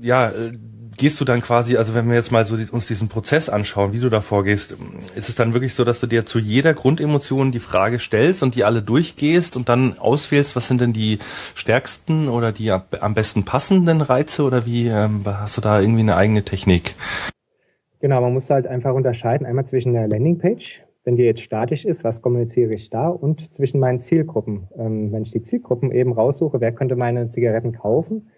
ja, äh, gehst du dann quasi, also wenn wir jetzt mal so die, uns diesen Prozess anschauen, wie du da vorgehst, ist es dann wirklich so, dass du dir zu jeder Grundemotion die Frage stellst und die alle durchgehst und dann auswählst, was sind denn die stärksten oder die am besten passenden Reize oder wie ähm, hast du da irgendwie eine eigene Technik? Genau, man muss halt einfach unterscheiden, einmal zwischen der Landingpage, wenn die jetzt statisch ist, was kommuniziere ich da und zwischen meinen Zielgruppen. Ähm, wenn ich die Zielgruppen eben raussuche, wer könnte meine Zigaretten kaufen,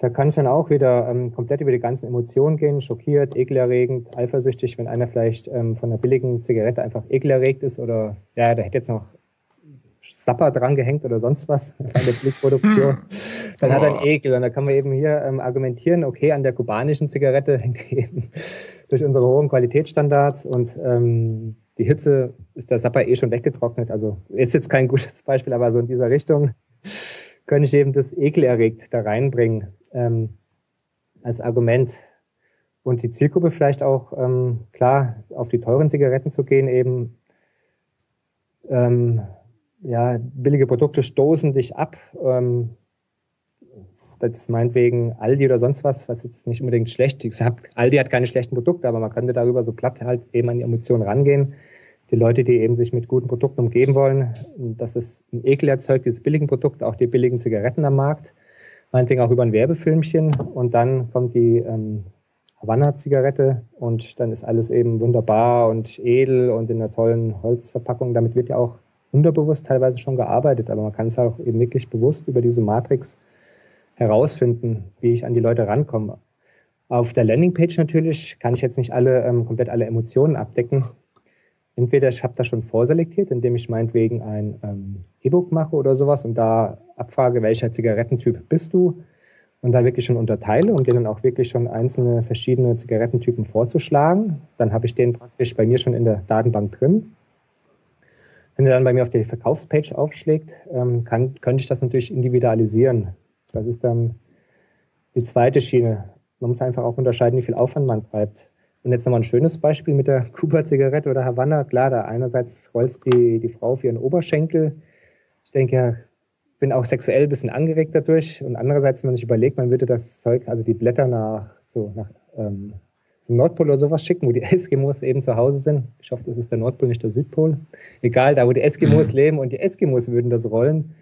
da kann es dann auch wieder ähm, komplett über die ganzen Emotionen gehen, schockiert, ekelerregend, eifersüchtig, wenn einer vielleicht ähm, von einer billigen Zigarette einfach ekelerregt ist oder ja, da hätte jetzt noch Sapper dran gehängt oder sonst was (laughs) an der Blickproduktion, dann oh. hat er einen Ekel. Und da kann man eben hier ähm, argumentieren, okay, an der kubanischen Zigarette (laughs) hängt eben durch unsere hohen Qualitätsstandards und ähm, die Hitze ist der Sapper eh schon weggetrocknet. Also ist jetzt kein gutes Beispiel, aber so in dieser Richtung (laughs) könnte ich eben das Ekel erregt da reinbringen ähm, als Argument. Und die Zielgruppe vielleicht auch, ähm, klar, auf die teuren Zigaretten zu gehen, eben, ähm, ja, billige Produkte stoßen dich ab. Ähm, das ist meinetwegen Aldi oder sonst was, was jetzt nicht unbedingt schlecht ist. Aldi hat keine schlechten Produkte, aber man könnte darüber so platt halt eben an die Emotionen rangehen. Die Leute, die eben sich mit guten Produkten umgeben wollen, dass es ein Ekel erzeugt, diese billigen Produkte, auch die billigen Zigaretten am Markt meinetwegen auch über ein Werbefilmchen und dann kommt die ähm, Havanna-Zigarette und dann ist alles eben wunderbar und edel und in einer tollen Holzverpackung. Damit wird ja auch unterbewusst teilweise schon gearbeitet, aber man kann es auch eben wirklich bewusst über diese Matrix herausfinden, wie ich an die Leute rankomme. Auf der Landingpage natürlich kann ich jetzt nicht alle ähm, komplett alle Emotionen abdecken, entweder ich habe das schon vorselektiert, indem ich meinetwegen ein ähm, E-Book mache oder sowas und da abfrage, welcher Zigarettentyp bist du und da wirklich schon unterteile und denen auch wirklich schon einzelne verschiedene Zigarettentypen vorzuschlagen. Dann habe ich den praktisch bei mir schon in der Datenbank drin. Wenn er dann bei mir auf die Verkaufspage aufschlägt, ähm, kann, könnte ich das natürlich individualisieren. Das ist dann die zweite Schiene. Man muss einfach auch unterscheiden, wie viel Aufwand man treibt. Und jetzt nochmal ein schönes Beispiel mit der (laughs) Kuba-Zigarette oder Havanna. Klar, da einerseits rollt die, die Frau auf ihren Oberschenkel. Ich denke, ja, bin auch sexuell ein bisschen angeregt dadurch. Und andererseits, wenn man sich überlegt, man würde das Zeug, also die Blätter nach, so, nach, ähm, zum Nordpol oder sowas schicken, wo die (laughs) Eskimos eben zu Hause sind. Ich hoffe, das ist der Nordpol, nicht der Südpol. Egal, da wo die Eskimos mhm. leben und die Eskimos würden das rollen.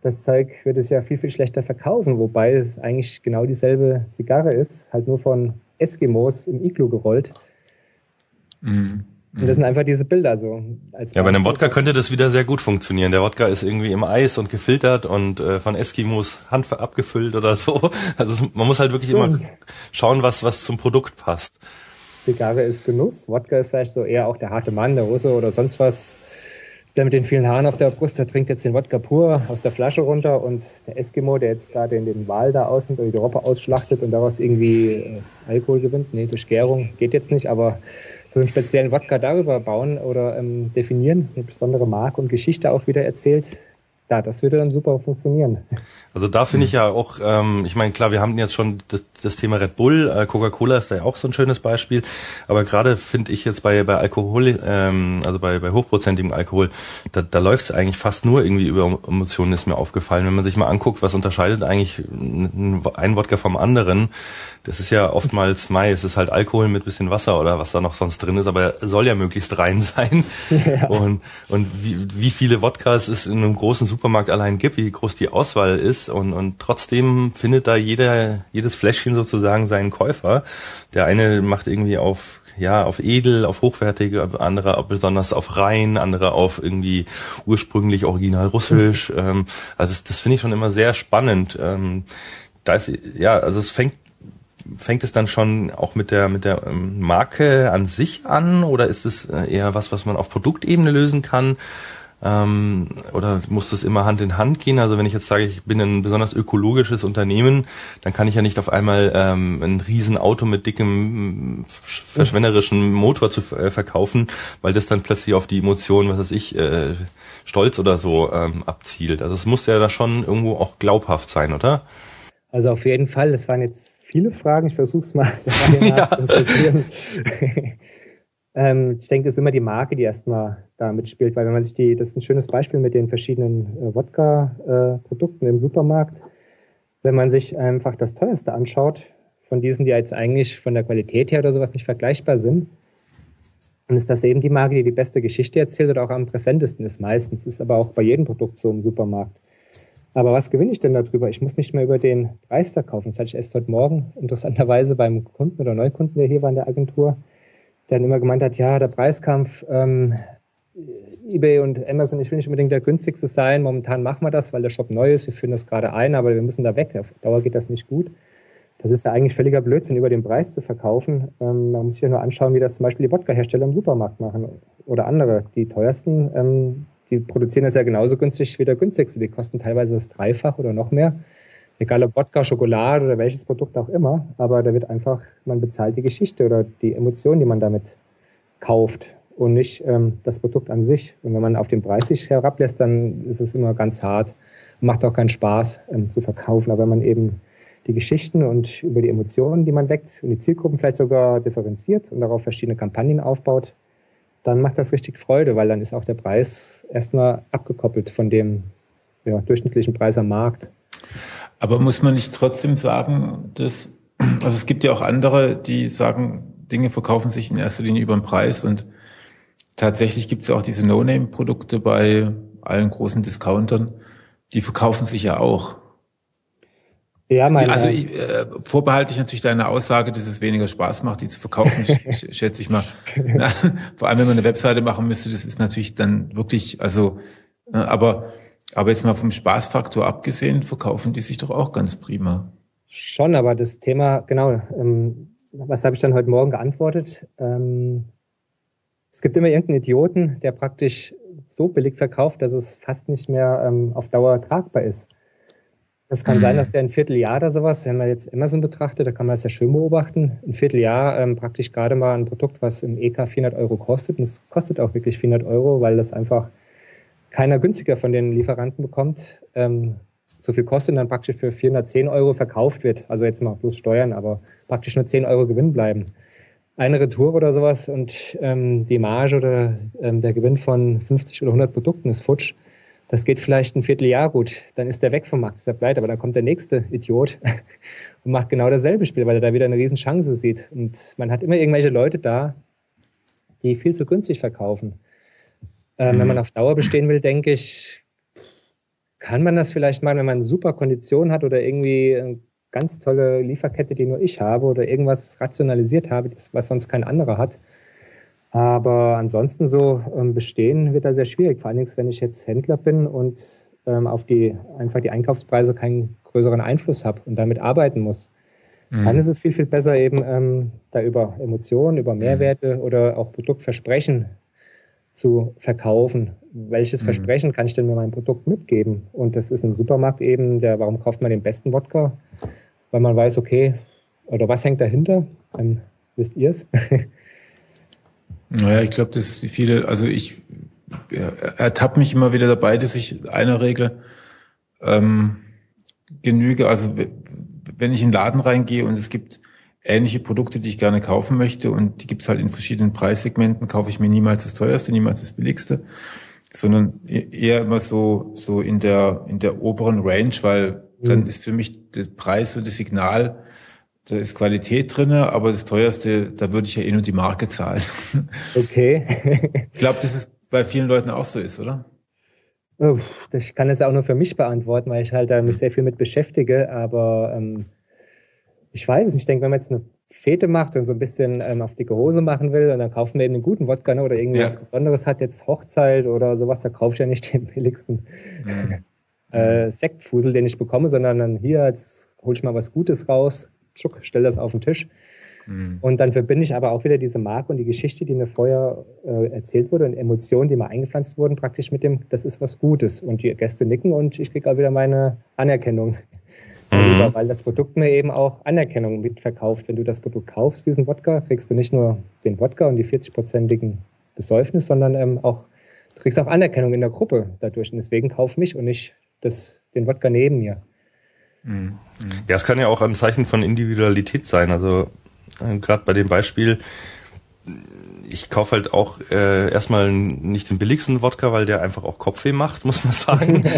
Das Zeug würde sich ja viel, viel schlechter verkaufen, wobei es eigentlich genau dieselbe Zigarre ist, halt nur von Eskimos im Iglu gerollt. Mhm. Und das sind einfach diese Bilder so. Als ja, bei einem Wodka könnte das wieder sehr gut funktionieren. Der Wodka ist irgendwie im Eis und gefiltert und äh, von Eskimos Hand abgefüllt oder so. (laughs) Also man muss halt wirklich Stimmt. immer schauen, was, was zum Produkt passt. Zigarre ist Genuss. Wodka ist vielleicht so eher auch der harte Mann, der Russe oder sonst was der mit den vielen Haaren auf der Brust, der trinkt jetzt den Wodka pur aus der Flasche runter und der Eskimo, der jetzt gerade in den Wal da ausnimmt oder die Robbe ausschlachtet und daraus irgendwie äh, Alkohol gewinnt, nee, durch Gärung geht jetzt nicht, aber für einen speziellen Wodka darüber bauen oder ähm, definieren, eine besondere Marke und Geschichte auch wieder erzählt, ja, das würde dann super funktionieren. Also da finde ich ja auch, ähm, ich meine, klar, wir haben jetzt schon das, das Thema Red Bull, äh, Coca-Cola ist da ja auch so ein schönes Beispiel, aber gerade finde ich jetzt bei, bei Alkohol, ähm, also bei, bei hochprozentigem Alkohol, da, da läuft es eigentlich fast nur irgendwie über Emotionen, ist mir aufgefallen. Wenn man sich mal anguckt, was unterscheidet eigentlich ein Wodka vom anderen, das ist ja oftmals Mai, es ist halt Alkohol mit bisschen Wasser oder was da noch sonst drin ist, aber soll ja möglichst rein (laughs) sein. Ja. Und, und wie, wie viele Wodkas es in einem großen Supermarkt allein gibt, wie groß die Auswahl ist und, und trotzdem findet da jeder, jedes Fläschchen sozusagen seinen Käufer. Der eine macht irgendwie auf ja, auf edel, auf hochwertige, andere besonders auf rein, andere auf irgendwie ursprünglich original russisch. ähm, also das, das finde ich schon immer sehr spannend. Ähm, da ist, ja, also es fängt fängt es dann schon auch mit der mit der ähm, Marke an sich an oder ist es äh, eher was, was man auf Produktebene lösen kann? Ähm, oder muss das immer Hand in Hand gehen? Also wenn ich jetzt sage, ich bin ein besonders ökologisches Unternehmen, dann kann ich ja nicht auf einmal ähm, ein Riesenauto mit dickem verschwenderischen Motor zu äh, verkaufen, weil das dann plötzlich auf die Emotionen, was weiß ich, äh, Stolz oder so ähm, abzielt. Also es muss ja da schon irgendwo auch glaubhaft sein, oder? Also auf jeden Fall. Das waren jetzt viele Fragen. Ich versuche es mal. (laughs) ja. (laughs) ähm, ich denke, es ist immer die Marke, die erstmal da mitspielt, weil wenn man sich die, das ist ein schönes Beispiel mit den verschiedenen äh, Wodka-Produkten äh, im Supermarkt. Wenn man sich einfach das teuerste anschaut, von diesen, die jetzt eigentlich von der Qualität her oder sowas nicht vergleichbar sind, dann ist das eben die Marke, die die beste Geschichte erzählt oder auch am präsentesten ist meistens. Ist aber auch bei jedem Produkt so im Supermarkt. Aber was gewinne ich denn darüber? Ich muss nicht mehr über den Preis verkaufen. Das hatte ich erst heute Morgen interessanterweise beim Kunden oder Neukunden, der hier war in der Agentur, der dann immer gemeint hat, ja, der Preiskampf, ähm, eBay und Amazon, ich will nicht unbedingt der günstigste sein. Momentan machen wir das, weil der Shop neu ist. Wir führen das gerade ein, aber wir müssen da weg. Auf Dauer geht das nicht gut. Das ist ja eigentlich völliger Blödsinn, über den Preis zu verkaufen. Ähm, man muss sich ja nur anschauen, wie das zum Beispiel die Wodka-Hersteller im Supermarkt machen oder andere. Die teuersten ähm, die produzieren das ja genauso günstig wie der günstigste. Die kosten teilweise das Dreifach oder noch mehr. Egal ob Wodka, Schokolade oder welches Produkt auch immer. Aber da wird einfach, man bezahlt die Geschichte oder die Emotion, die man damit kauft und nicht ähm, das Produkt an sich. Und wenn man auf den Preis sich herablässt, dann ist es immer ganz hart macht auch keinen Spaß ähm, zu verkaufen. Aber wenn man eben die Geschichten und über die Emotionen, die man weckt und die Zielgruppen vielleicht sogar differenziert und darauf verschiedene Kampagnen aufbaut, dann macht das richtig Freude, weil dann ist auch der Preis erstmal abgekoppelt von dem ja, durchschnittlichen Preis am Markt. Aber muss man nicht trotzdem sagen, dass, also es gibt ja auch andere, die sagen, Dinge verkaufen sich in erster Linie über den Preis und tatsächlich gibt es auch diese No-Name-Produkte bei allen großen Discountern, die verkaufen sich ja auch. Ja, mein Also ich, äh, vorbehalte ich natürlich deine Aussage, dass es weniger Spaß macht, die zu verkaufen, (laughs) schätze ich mal. Na, vor allem, wenn man eine Webseite machen müsste, das ist natürlich dann wirklich, also, äh, aber, aber jetzt mal vom Spaßfaktor abgesehen, verkaufen die sich doch auch ganz prima. Schon, aber das Thema, genau, ähm, was habe ich dann heute Morgen geantwortet? Ähm, es gibt immer irgendeinen Idioten, der praktisch so billig verkauft, dass es fast nicht mehr ähm, auf Dauer tragbar ist. Das kann mhm. sein, dass der ein Vierteljahr oder sowas, wenn man jetzt Amazon betrachtet, da kann man das ja schön beobachten, ein Vierteljahr ähm, praktisch gerade mal ein Produkt, was im EK 400 Euro kostet. Und es kostet auch wirklich 400 Euro, weil das einfach keiner günstiger von den Lieferanten bekommt. Ähm, so viel kostet und dann praktisch für 410 Euro verkauft wird. Also jetzt mal plus Steuern, aber praktisch nur 10 Euro Gewinn bleiben. Eine Retour oder sowas und ähm, die Marge oder ähm, der Gewinn von 50 oder 100 Produkten ist futsch. Das geht vielleicht ein Vierteljahr gut, dann ist der weg vom Markt, ist er pleite, aber dann kommt der nächste Idiot (laughs) und macht genau dasselbe Spiel, weil er da wieder eine riesen Chance sieht. Und man hat immer irgendwelche Leute da, die viel zu günstig verkaufen. Ähm, mhm. Wenn man auf Dauer bestehen will, denke ich, kann man das vielleicht mal, wenn man super Kondition hat oder irgendwie ganz tolle Lieferkette, die nur ich habe oder irgendwas rationalisiert habe, was sonst kein anderer hat, aber ansonsten so ähm, bestehen wird da sehr schwierig, vor allen Dingen, wenn ich jetzt Händler bin und ähm, auf die einfach die Einkaufspreise keinen größeren Einfluss habe und damit arbeiten muss. Mhm. Dann ist es viel, viel besser, eben ähm, da über Emotionen, über mhm. Mehrwerte mhm. oder auch Produktversprechen zu verkaufen, welches mhm. Versprechen kann ich denn mit meinem Produkt mitgeben? Und das ist im Supermarkt eben, der, warum kauft man den besten Wodka? Weil man weiß, okay, oder was hängt dahinter? Ähm, wisst ihr es? (laughs) naja, ich glaube, dass viele, also ich ja, ertappe mich immer wieder dabei, dass ich einer Regel ähm, genüge. Also wenn ich in den Laden reingehe und es gibt ähnliche Produkte, die ich gerne kaufen möchte und die gibt es halt in verschiedenen Preissegmenten, kaufe ich mir niemals das teuerste, niemals das billigste, sondern e-, eher immer so, so in der, in der oberen Range, weil dann mhm. ist für mich der Preis und das Signal, da ist Qualität drinne, aber das teuerste, da würde ich ja eh nur die Marke zahlen. (laughs) Okay. ich glaube, dass es bei vielen Leuten auch so ist, oder? Ich kann es auch nur für mich beantworten, weil ich halt da mich sehr viel mit beschäftige, aber ähm, ich weiß es nicht. Ich denke, wenn man jetzt eine Fete macht und so ein bisschen ähm, auf dicke Hose machen will und dann kaufen wir eben einen guten Wodka ne, oder irgendwas ja. Besonderes hat, jetzt Hochzeit oder sowas, da kaufe ich ja nicht den billigsten mhm. äh, Sektfusel, den ich bekomme, sondern dann hier, jetzt hole ich mal was Gutes raus, tschuck, stell das auf den Tisch. Mhm. Und dann verbinde ich aber auch wieder diese Marke und die Geschichte, die mir vorher äh, erzählt wurde und Emotionen, die mir eingepflanzt wurden, praktisch mit dem, das ist was Gutes. Und die Gäste nicken und ich kriege auch wieder meine Anerkennung. Mhm. Weil das Produkt mir eben auch Anerkennung mitverkauft. Wenn du das Produkt kaufst, diesen Wodka, kriegst du nicht nur den Wodka und die 40-prozentigen Besäufnis, sondern ähm, auch, du kriegst auch Anerkennung in der Gruppe dadurch. Und deswegen kauf mich und nicht das, den Wodka neben mir. Mhm. Ja, es kann ja auch ein Zeichen von Individualität sein. Also äh, Gerade bei dem Beispiel, ich kaufe halt auch äh, erstmal nicht den billigsten Wodka, weil der einfach auch Kopfweh macht, (laughs) muss man sagen. (laughs)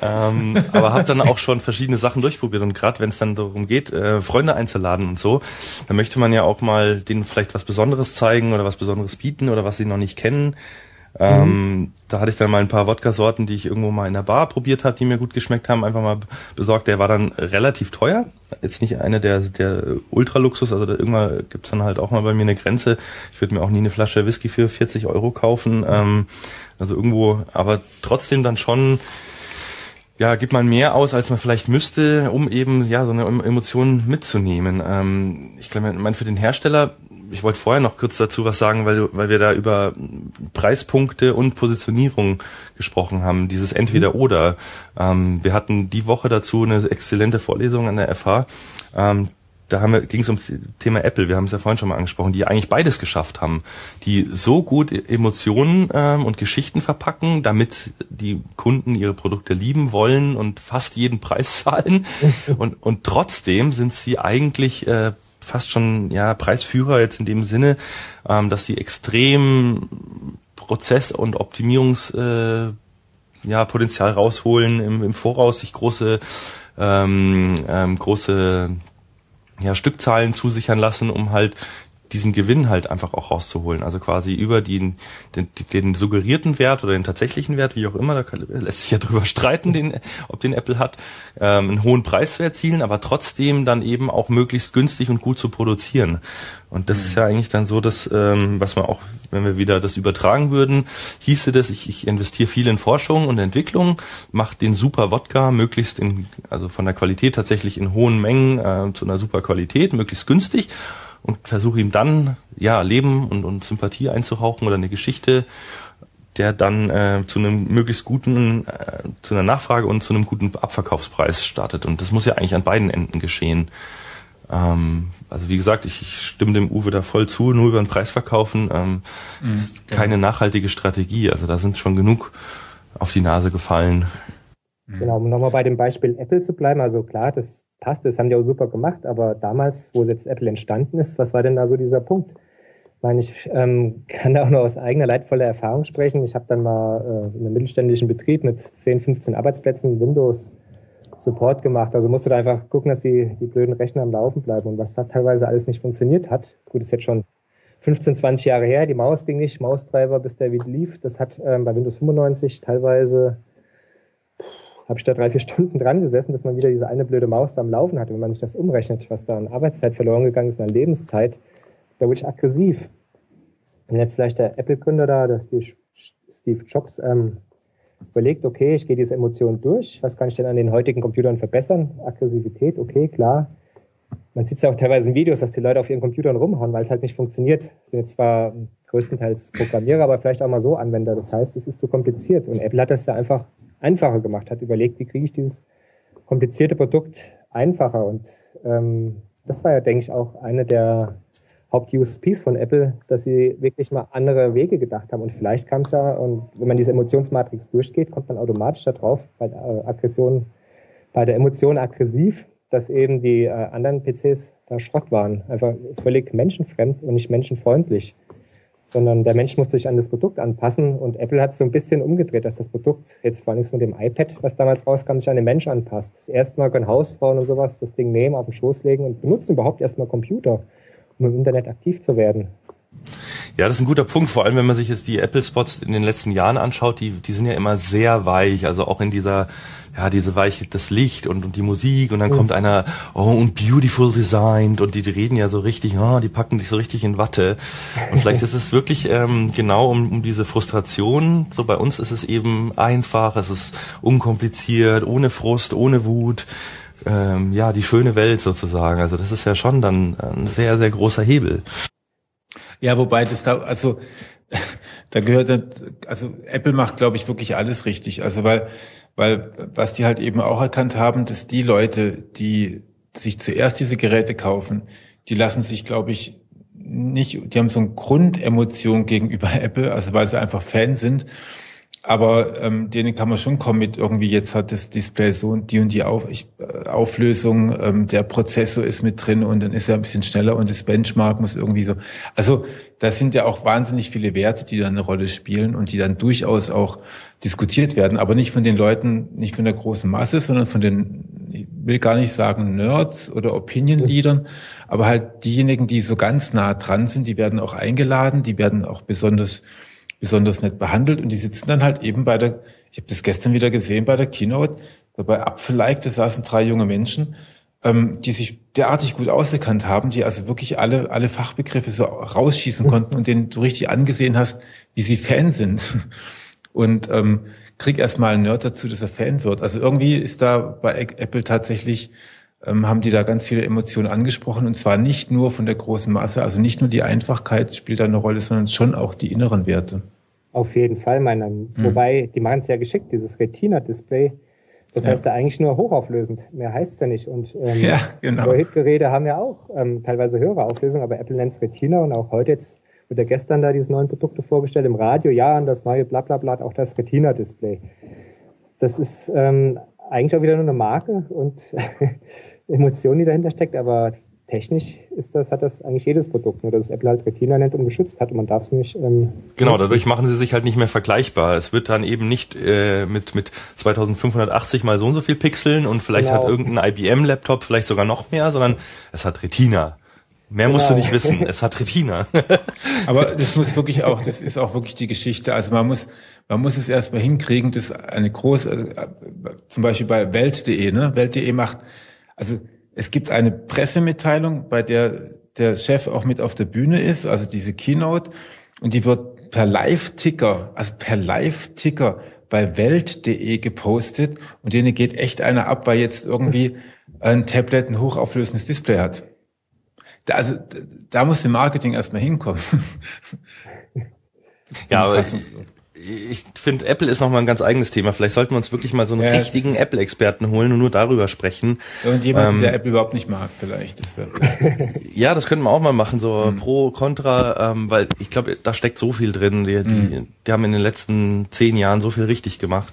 ähm, aber habe dann auch schon verschiedene Sachen durchprobiert und gerade wenn es dann darum geht, äh, Freunde einzuladen und so, dann möchte man ja auch mal denen vielleicht was Besonderes zeigen oder was Besonderes bieten oder was sie noch nicht kennen. Ähm. Da hatte ich dann mal ein paar Wodka-Sorten, die ich irgendwo mal in der Bar probiert habe, die mir gut geschmeckt haben, einfach mal besorgt. Der war dann relativ teuer. Jetzt nicht eine der, der Ultraluxus, also da irgendwann gibt's dann halt auch mal bei mir eine Grenze. Ich würde mir auch nie eine Flasche Whisky für 40 Euro kaufen. Ähm, also irgendwo, aber trotzdem dann schon ja, gibt man mehr aus, als man vielleicht müsste, um eben ja so eine Emotion mitzunehmen. Ähm, ich glaube, mein für den Hersteller ich wollte vorher noch kurz dazu was sagen, weil, weil wir da über Preispunkte und Positionierung gesprochen haben, dieses Entweder-Oder. Ähm, wir hatten die Woche dazu eine exzellente Vorlesung an der FH. Ähm, da haben wir, ging es ums Thema Apple, wir haben es ja vorhin schon mal angesprochen, die eigentlich beides geschafft haben, die so gut Emotionen ähm, und Geschichten verpacken, damit die Kunden ihre Produkte lieben wollen und fast jeden Preis (laughs) zahlen. und, und trotzdem sind sie eigentlich äh, fast schon ja Preisführer jetzt in dem Sinne, ähm, dass sie extrem Prozess- und Optimierungs äh, ja, Potenzial rausholen im, im Voraus, sich große ähm, ähm, große ja, Stückzahlen zusichern lassen, um halt diesen Gewinn halt einfach auch rauszuholen. Also quasi über den, den, den suggerierten Wert oder den tatsächlichen Wert, wie auch immer, da kann, lässt sich ja drüber streiten, den, ob den Apple hat, ähm, einen hohen Preis zu erzielen, aber trotzdem dann eben auch möglichst günstig und gut zu produzieren. Und das mhm. ist ja eigentlich dann so, dass, ähm, was man auch, wenn wir wieder das übertragen würden, hieße das, ich, ich investiere viel in Forschung und Entwicklung, mache den super Wodka möglichst in, also von der Qualität tatsächlich in hohen Mengen äh, zu einer super Qualität, möglichst günstig und versuche ihm dann ja Leben und, und Sympathie einzuhauchen oder eine Geschichte, der dann äh, zu einem möglichst guten, äh, zu einer Nachfrage und zu einem guten Abverkaufspreis startet. Und das muss ja eigentlich an beiden Enden geschehen. Ähm, also wie gesagt, ich, ich stimme dem Uwe da voll zu, nur über den Preis verkaufen ähm, mhm, ist keine ja. nachhaltige Strategie. Also da sind schon genug auf die Nase gefallen. Genau, um nochmal bei dem Beispiel Apple zu bleiben, also klar, das passt, das haben die auch super gemacht, aber damals, wo jetzt Apple entstanden ist, was war denn da so dieser Punkt? Ich meine, ich ähm, (laughs) kann da auch nur aus eigener leidvoller Erfahrung sprechen. Ich habe dann mal äh, in einem mittelständischen Betrieb mit 10, 15 Arbeitsplätzen Windows Support gemacht. Also musste da einfach gucken, dass die, die blöden Rechner am Laufen bleiben. Und was da teilweise alles nicht funktioniert hat, gut, ist jetzt schon 15, 20 Jahre her, die Maus ging nicht, Maustreiber, bis der wieder lief. Das hat ähm, bei Windows 95 teilweise habe ich da drei, vier Stunden dran gesessen, dass man wieder diese eine blöde Maus am Laufen hat. Wenn man sich das umrechnet, was da an Arbeitszeit verloren gegangen ist, an Lebenszeit, da wurde ich aggressiv. Wenn jetzt vielleicht der Apple-Gründer da, dass die Steve Jobs ähm, überlegt, okay, ich gehe diese Emotionen durch, was kann ich denn an den heutigen Computern verbessern? Aggressivität, okay, klar. Man sieht es ja auch teilweise in Videos, dass die Leute auf ihren Computern rumhauen, weil es halt nicht funktioniert. Es sind jetzt zwar größtenteils Programmierer, aber vielleicht auch mal so Anwender. Das heißt, es ist zu kompliziert. Und Apple hat das ja einfach einfacher gemacht, hat überlegt, wie kriege ich dieses komplizierte Produkt einfacher. Und ähm, das war ja, denke ich, auch eine der Haupt-USPs von Apple, dass sie wirklich mal andere Wege gedacht haben. Und vielleicht kam es ja, und wenn man diese Emotionsmatrix durchgeht, kommt man automatisch darauf, bei der äh, Aggression, bei der Emotion aggressiv, dass eben die äh, anderen PCs da Schrott waren. Einfach völlig menschenfremd und nicht menschenfreundlich. Sondern der Mensch muss sich an das Produkt anpassen und Apple hat so ein bisschen umgedreht, dass das Produkt, jetzt vor allem mit dem iPad, was damals rauskam, sich an den Mensch anpasst. Das erste Mal können Hausfrauen und sowas das Ding nehmen, auf den Schoß legen und benutzen überhaupt erstmal Computer um im Internet aktiv zu werden. Ja, das ist ein guter Punkt, vor allem wenn man sich jetzt die Apple-Spots in den letzten Jahren anschaut, die, die sind ja immer sehr weich, also auch in dieser, ja, diese weiche, das Licht und, und die Musik. Und dann mhm. kommt einer, oh, und beautiful designed. Und die, die reden ja so richtig, oh, die packen dich so richtig in Watte. Und vielleicht ist es wirklich ähm, genau um, um diese Frustration, so bei uns ist es eben einfach, es ist unkompliziert, ohne Frust, ohne Wut, ähm, ja, die schöne Welt sozusagen. Also das ist ja schon dann ein sehr, sehr großer Hebel. Ja, wobei das da, also da gehört, also Apple macht, glaube ich, wirklich alles richtig. Also weil, weil was die halt eben auch erkannt haben, dass die Leute, die sich zuerst diese Geräte kaufen, die lassen sich, glaube ich, nicht, die haben so eine Grundemotion gegenüber (laughs) Apple, also weil sie einfach Fan sind aber ähm, denen kann man schon kommen mit irgendwie, jetzt hat das Display so und die und die Auf, ich, äh, Auflösung, ähm, der Prozessor ist mit drin und dann ist er ein bisschen schneller und das Benchmark muss irgendwie so. Also da sind ja auch wahnsinnig viele Werte, die da eine Rolle spielen und die dann durchaus auch diskutiert werden, aber nicht von den Leuten, nicht von der großen Masse, sondern von den, ich will gar nicht sagen Nerds oder Opinion-Leadern, aber halt diejenigen, die so ganz nah dran sind, die werden auch eingeladen, die werden auch besonders besonders nett behandelt und die sitzen dann halt eben bei der, ich habe das gestern wieder gesehen bei der Keynote, bei Apfelike, da saßen drei junge Menschen, ähm, die sich derartig gut ausgekannt haben, die also wirklich alle, alle Fachbegriffe so rausschießen konnten und denen du richtig angesehen hast, wie sie Fan sind. Und ähm, krieg erst mal einen Nerd dazu, dass er Fan wird. Also irgendwie ist da bei Apple tatsächlich haben die da ganz viele Emotionen angesprochen und zwar nicht nur von der großen Masse, also nicht nur die Einfachkeit spielt da eine Rolle, sondern schon auch die inneren Werte. Auf jeden Fall, meiner. Hm. Wobei, die machen es ja geschickt, dieses Retina-Display. Das ja. heißt ja eigentlich nur hochauflösend. Mehr heißt es ja nicht. Und ähm, ja, genau. Hit-Geräte haben ja auch ähm, teilweise höhere Auflösung, aber Apple nennt es Retina und auch heute jetzt wird ja gestern da diese neuen Produkte vorgestellt im Radio. Ja, und das neue Blablabla, auch das Retina-Display. Das ist ähm, eigentlich auch wieder nur eine Marke und (laughs) Emotion, die dahinter steckt, aber technisch ist das, hat das eigentlich jedes Produkt, nur dass es Apple halt Retina nennt und geschützt hat und man darf es nicht. Ähm, genau, dadurch machen sie sich halt nicht mehr vergleichbar. Es wird dann eben nicht äh, mit, mit 2580 mal so und so viel Pixeln und vielleicht genau. hat irgendein IBM-Laptop vielleicht sogar noch mehr, sondern es hat Retina. Mehr genau. musst du nicht wissen. (laughs) Es hat Retina. (laughs) Aber (laughs) das muss wirklich auch, das ist auch wirklich die Geschichte. Also man muss, man muss es erstmal hinkriegen, dass eine große, äh, zum Beispiel bei Welt.de, ne? Welt.de macht also es gibt eine Pressemitteilung, bei der der Chef auch mit auf der Bühne ist, also diese Keynote, und die wird per Live-Ticker, also per Live-Ticker bei Welt.de gepostet und denen geht echt einer ab, weil jetzt irgendwie (laughs) ein Tablet ein hochauflösendes Display hat. Da, also da muss im Marketing erstmal hinkommen. ja, (laughs) aber ich finde, Apple ist nochmal ein ganz eigenes Thema. Vielleicht sollten wir uns wirklich mal so einen ja, richtigen Apple-Experten holen und nur darüber sprechen. Und jemanden, ähm, der Apple überhaupt nicht mag, vielleicht. Das (laughs) ja, das könnten wir auch mal machen, so mhm. pro, contra, ähm, weil ich glaube, da steckt so viel drin. Die, die, mhm. die haben in den letzten zehn Jahren so viel richtig gemacht.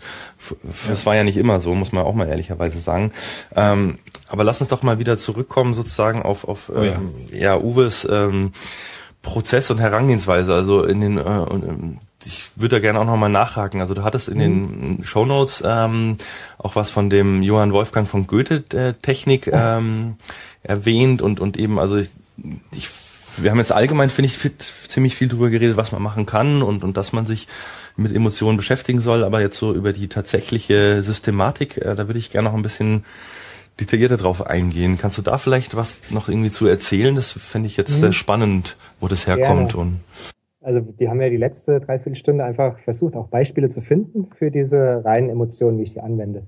Das ja. war ja nicht immer so, muss man auch mal ehrlicherweise sagen. Ähm, aber lass uns doch mal wieder zurückkommen sozusagen auf, auf oh, ähm, ja. ja, Uwes ähm, Prozess und Herangehensweise. Also in den äh, ich würde da gerne auch nochmal nachhaken. Also du hattest in mhm. den Show Notes ähm, auch was von dem Johann Wolfgang von Goethe äh, Technik ähm, erwähnt und und eben also ich, ich wir haben jetzt allgemein finde ich fit, ziemlich viel darüber geredet, was man machen kann und und dass man sich mit Emotionen beschäftigen soll, aber jetzt so über die tatsächliche Systematik, äh, da würde ich gerne noch ein bisschen detaillierter drauf eingehen. Kannst du da vielleicht was noch irgendwie zu erzählen? Das fände ich jetzt mhm. sehr spannend, wo das herkommt Gerne. und also die haben ja die letzte Dreiviertelstunde einfach versucht, auch Beispiele zu finden für diese reinen Emotionen, wie ich die anwende.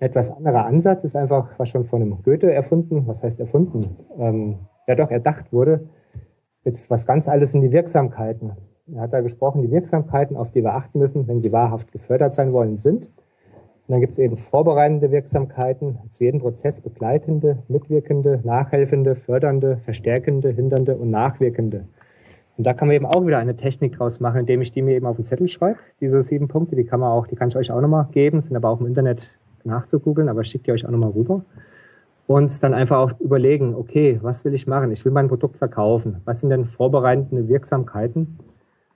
Ein etwas anderer Ansatz ist einfach, was schon von einem Goethe erfunden, was heißt erfunden? Ähm, ja doch, erdacht wurde, jetzt was ganz alles in die Wirksamkeiten. Er hat da gesprochen, die Wirksamkeiten, auf die wir achten müssen, wenn sie wahrhaft gefördert sein wollen, sind. Und dann gibt es eben vorbereitende Wirksamkeiten, zu jedem Prozess begleitende, mitwirkende, nachhelfende, fördernde, verstärkende, hindernde und nachwirkende. Und da kann man eben auch wieder eine Technik draus machen, indem ich die mir eben auf den Zettel schreibe. Diese sieben Punkte, die kann man auch, die kann ich euch auch nochmal geben, sind aber auch im Internet nachzugoogeln, aber schickt ihr euch auch nochmal rüber. Und dann einfach auch überlegen, okay, was will ich machen? Ich will mein Produkt verkaufen. Was sind denn vorbereitende Wirksamkeiten?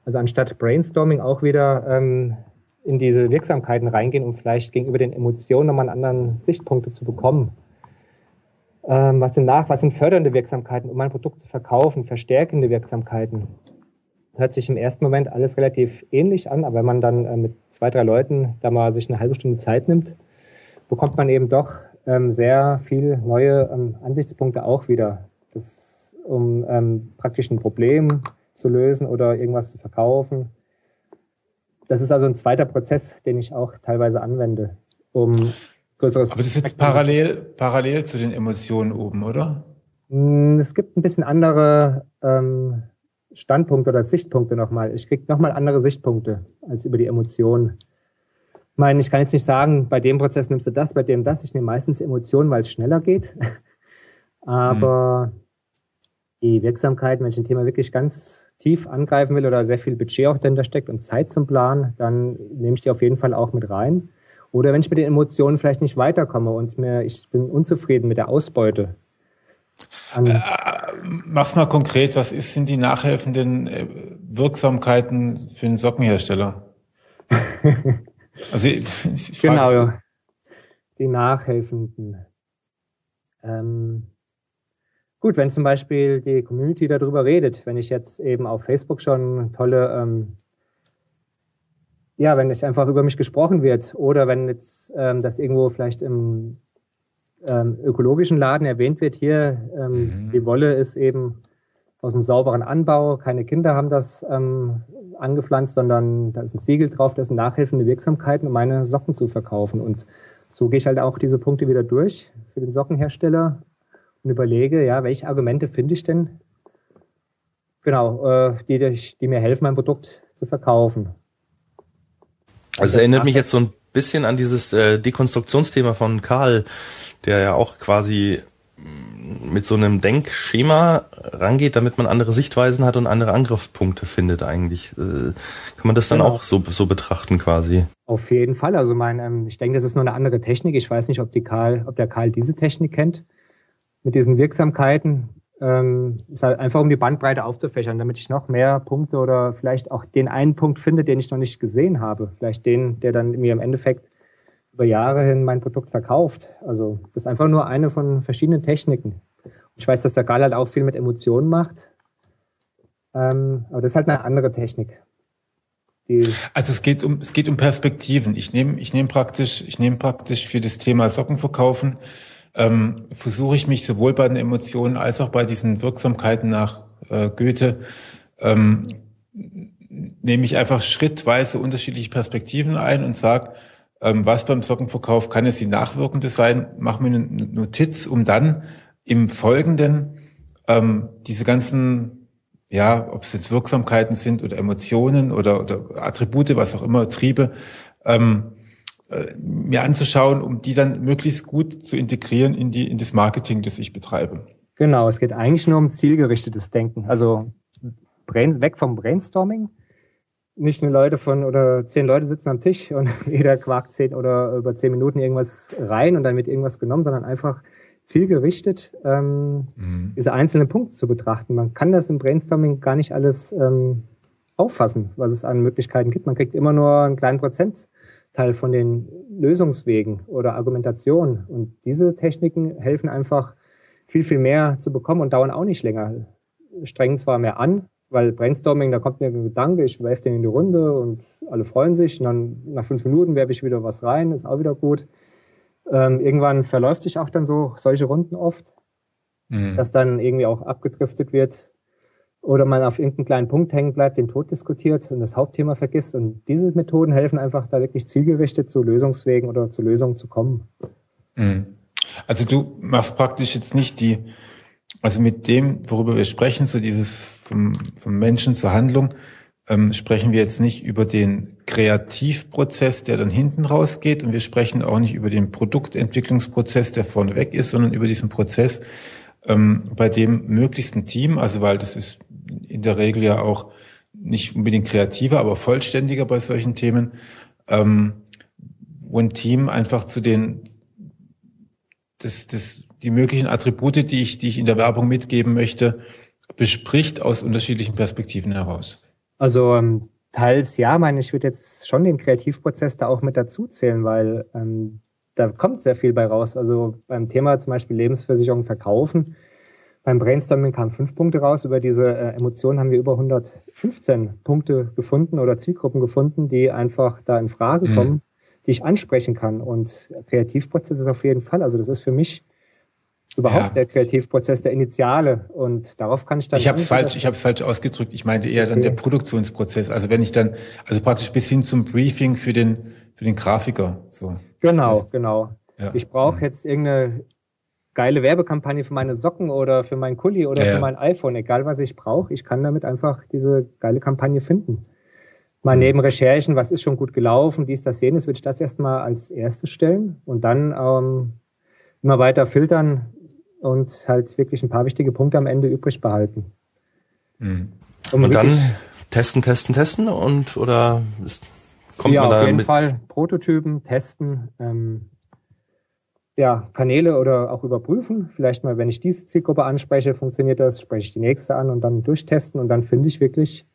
Also anstatt Brainstorming auch wieder ähm, in diese Wirksamkeiten reingehen, um vielleicht gegenüber den Emotionen nochmal einen anderen Sichtpunkte zu bekommen. Ähm, was sind nach, was sind fördernde Wirksamkeiten, um mein Produkt zu verkaufen, verstärkende Wirksamkeiten? Hört sich im ersten Moment alles relativ ähnlich an, aber wenn man dann äh, mit zwei, drei Leuten da mal sich eine halbe Stunde Zeit nimmt, bekommt man eben doch ähm, sehr viel neue ähm, Ansichtspunkte auch wieder, das, um ähm, praktisch ein Problem zu lösen oder irgendwas zu verkaufen. Das ist also ein zweiter Prozess, den ich auch teilweise anwende, um größeres. Aber das ist jetzt parallel, parallel zu den Emotionen oben, oder? Hm, es gibt ein bisschen andere ähm, Standpunkte oder Sichtpunkte nochmal. Ich kriege nochmal andere Sichtpunkte als über die Emotionen. Ich meine, ich kann jetzt nicht sagen, bei dem Prozess nimmst du das, bei dem das. Ich nehme meistens Emotionen, weil es schneller geht. (laughs) Aber hm. die Wirksamkeit, wenn ich ein Thema wirklich ganz tief angreifen will oder sehr viel Budget auch dahinter steckt und Zeit zum Planen, dann nehme ich die auf jeden Fall auch mit rein. Oder wenn ich mit den Emotionen vielleicht nicht weiterkomme und mir, ich bin unzufrieden mit der Ausbeute. Äh, mach's mal konkret, was ist, sind die nachhelfenden äh, Wirksamkeiten für einen Sockenhersteller? (laughs) also ich, ich genau, ja. die nachhelfenden. Ähm, gut, wenn zum Beispiel die Community darüber redet, wenn ich jetzt eben auf Facebook schon tolle ähm, ja, wenn nicht einfach über mich gesprochen wird oder wenn jetzt ähm, das irgendwo vielleicht im ähm, ökologischen Laden erwähnt wird, hier ähm, mhm. die Wolle ist eben aus einem sauberen Anbau, keine Kinder haben das ähm, angepflanzt, sondern da ist ein Siegel drauf, das sind nachhelfende Wirksamkeiten, um meine Socken zu verkaufen. Und so gehe ich halt auch diese Punkte wieder durch für den Sockenhersteller und überlege, ja, welche Argumente finde ich denn, genau, äh, die, die mir helfen, mein Produkt zu verkaufen. Also erinnert mich jetzt so ein bisschen an dieses äh, Dekonstruktionsthema von Karl, der ja auch quasi mm, mit so einem Denkschema rangeht, damit man andere Sichtweisen hat und andere Angriffspunkte findet eigentlich. Äh, kann man das dann genau. auch so, so betrachten quasi? Auf jeden Fall. Also mein, ähm, ich denke, das ist nur eine andere Technik. Ich weiß nicht, ob die Karl, ob der Karl diese Technik kennt mit diesen Wirksamkeiten ähm, ist halt einfach um die Bandbreite aufzufächern, damit ich noch mehr Punkte oder vielleicht auch den einen Punkt finde, den ich noch nicht gesehen habe. Vielleicht den, der dann mir im Endeffekt über Jahre hin mein Produkt verkauft. Also das ist einfach nur eine von verschiedenen Techniken. Ich weiß, dass der Gal halt auch viel mit Emotionen macht. Ähm, aber das ist halt eine andere Technik. also es geht um es geht um Perspektiven. Ich nehme ich nehme praktisch ich nehme praktisch für das Thema Socken verkaufen ähm, versuche ich mich sowohl bei den Emotionen als auch bei diesen Wirksamkeiten nach äh, Goethe, ähm, nehme ich einfach schrittweise unterschiedliche Perspektiven ein und sage, ähm, was beim Sockenverkauf kann es die nachwirkende sein, mache mir eine Notiz, um dann im Folgenden ähm, diese ganzen, ja, ob es jetzt Wirksamkeiten sind oder Emotionen oder, oder Attribute, was auch immer, Triebe, ähm, äh, mir anzuschauen, um die dann möglichst gut zu integrieren in die in das Marketing, das ich betreibe. Genau, es geht eigentlich nur um zielgerichtetes Denken. Also weg vom Brainstorming. Nicht nur Leute von oder zehn Leute sitzen am Tisch und (laughs) jeder quakt zehn oder über zehn Minuten irgendwas rein und dann wird irgendwas genommen, sondern einfach zielgerichtet ähm, mhm. diese einzelnen Punkte zu betrachten. Man kann das im Brainstorming gar nicht alles ähm, auffassen, was es an Möglichkeiten gibt. Man kriegt immer nur einen kleinen Prozent Teil von den Lösungswegen oder Argumentationen. Und diese Techniken helfen einfach viel, viel mehr zu bekommen und dauern auch nicht länger. Strengen zwar mehr an, weil Brainstorming, da kommt mir ein Gedanke, ich werfe den in die Runde und alle freuen sich. Und dann nach fünf Minuten werfe ich wieder was rein, ist auch wieder gut. Ähm, irgendwann verläuft sich auch dann so solche Runden oft, mhm. dass dann irgendwie auch abgedriftet wird oder man auf irgendeinen kleinen Punkt hängen bleibt, den Tod diskutiert und das Hauptthema vergisst. Und diese Methoden helfen einfach, da wirklich zielgerichtet zu Lösungswegen oder zu Lösungen zu kommen. Mhm. Also du machst praktisch jetzt nicht die, also mit dem, worüber wir sprechen, so dieses vom, vom Menschen zur Handlung, ähm, sprechen wir jetzt nicht über den Kreativprozess, der dann hinten rausgeht und wir sprechen auch nicht über den Produktentwicklungsprozess, der vorneweg ist, sondern über diesen Prozess, ähm, bei dem möglichst ein Team, also weil das ist in der Regel ja auch nicht unbedingt kreativer, aber vollständiger bei solchen Themen, ähm, wo ein Team einfach zu den das, das, die möglichen Attribute, die ich, die ich in der Werbung mitgeben möchte, bespricht aus unterschiedlichen Perspektiven heraus. Also ähm, teils ja, meine ich würde jetzt schon den Kreativprozess da auch mit dazu zählen, weil ähm, da kommt sehr viel bei raus. Also beim Thema zum Beispiel Lebensversicherung verkaufen, beim Brainstorming kamen fünf Punkte raus. Über diese äh, Emotionen haben wir über 115 Punkte gefunden oder Zielgruppen gefunden, die einfach da in Frage mhm. kommen, die ich ansprechen kann. Und Kreativprozess ist auf jeden Fall. Also das ist für mich überhaupt ja. der Kreativprozess, der Initiale. Und darauf kann ich dann. Ich habe es falsch, ich habe es falsch ausgedrückt. Ich meinte eher okay. dann der Produktionsprozess. Also wenn ich dann, also praktisch bis hin zum Briefing für den für den Grafiker. So. Genau, das, genau. Ja. Ich brauche ja. jetzt irgendeine geile Werbekampagne für meine Socken oder für mein Kuli oder ja, für mein iPhone, egal was ich brauche. Ich kann damit einfach diese geile Kampagne finden. Mal mhm. neben Recherchen, was ist schon gut gelaufen, dies, das, jenes, würde ich das erstmal als erstes stellen und dann ähm, immer weiter filtern, und halt wirklich ein paar wichtige Punkte am Ende übrig behalten. Mhm. Um und dann testen, testen, testen und oder kommt ja, man da auf jeden mit? Fall Prototypen testen, ähm, ja Kanäle oder auch überprüfen. Vielleicht mal, wenn ich diese Zielgruppe anspreche, funktioniert das, spreche ich die nächste an und dann durchtesten und dann finde ich wirklich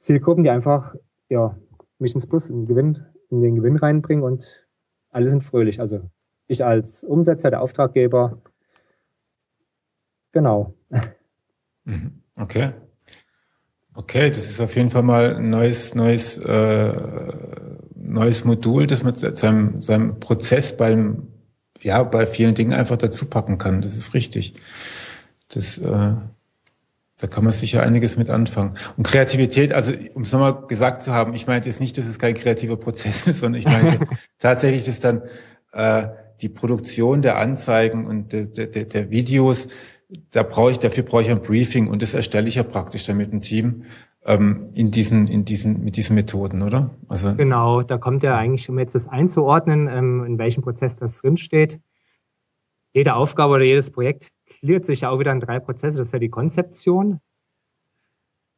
Zielgruppen, die einfach ja mich ins Plus, in den Gewinn, in den Gewinn reinbringen und alle sind fröhlich. Also ich als Umsetzer, der Auftraggeber Genau. Mhm. Okay. Okay, das ist auf jeden Fall mal ein neues, neues, äh, neues Modul, das man seinem, seinem Prozess beim, ja, bei vielen Dingen einfach dazu packen kann. Das ist richtig. Das, äh, da kann man sicher einiges mit anfangen. Und Kreativität, also um es nochmal gesagt zu haben, ich meinte jetzt nicht, dass es kein kreativer Prozess ist, sondern ich meinte (laughs) tatsächlich, dass dann äh, die Produktion der Anzeigen und der, der, der Videos da brauche ich, dafür brauche ich ein Briefing und das erstelle ich ja praktisch dann mit dem Team ähm, in diesen, in diesen, mit diesen Methoden, oder? Also genau, da kommt ja eigentlich, um jetzt das einzuordnen, ähm, in welchem Prozess das drinsteht. Jede Aufgabe oder jedes Projekt gliedert sich ja auch wieder in drei Prozesse. Das ist ja die Konzeption.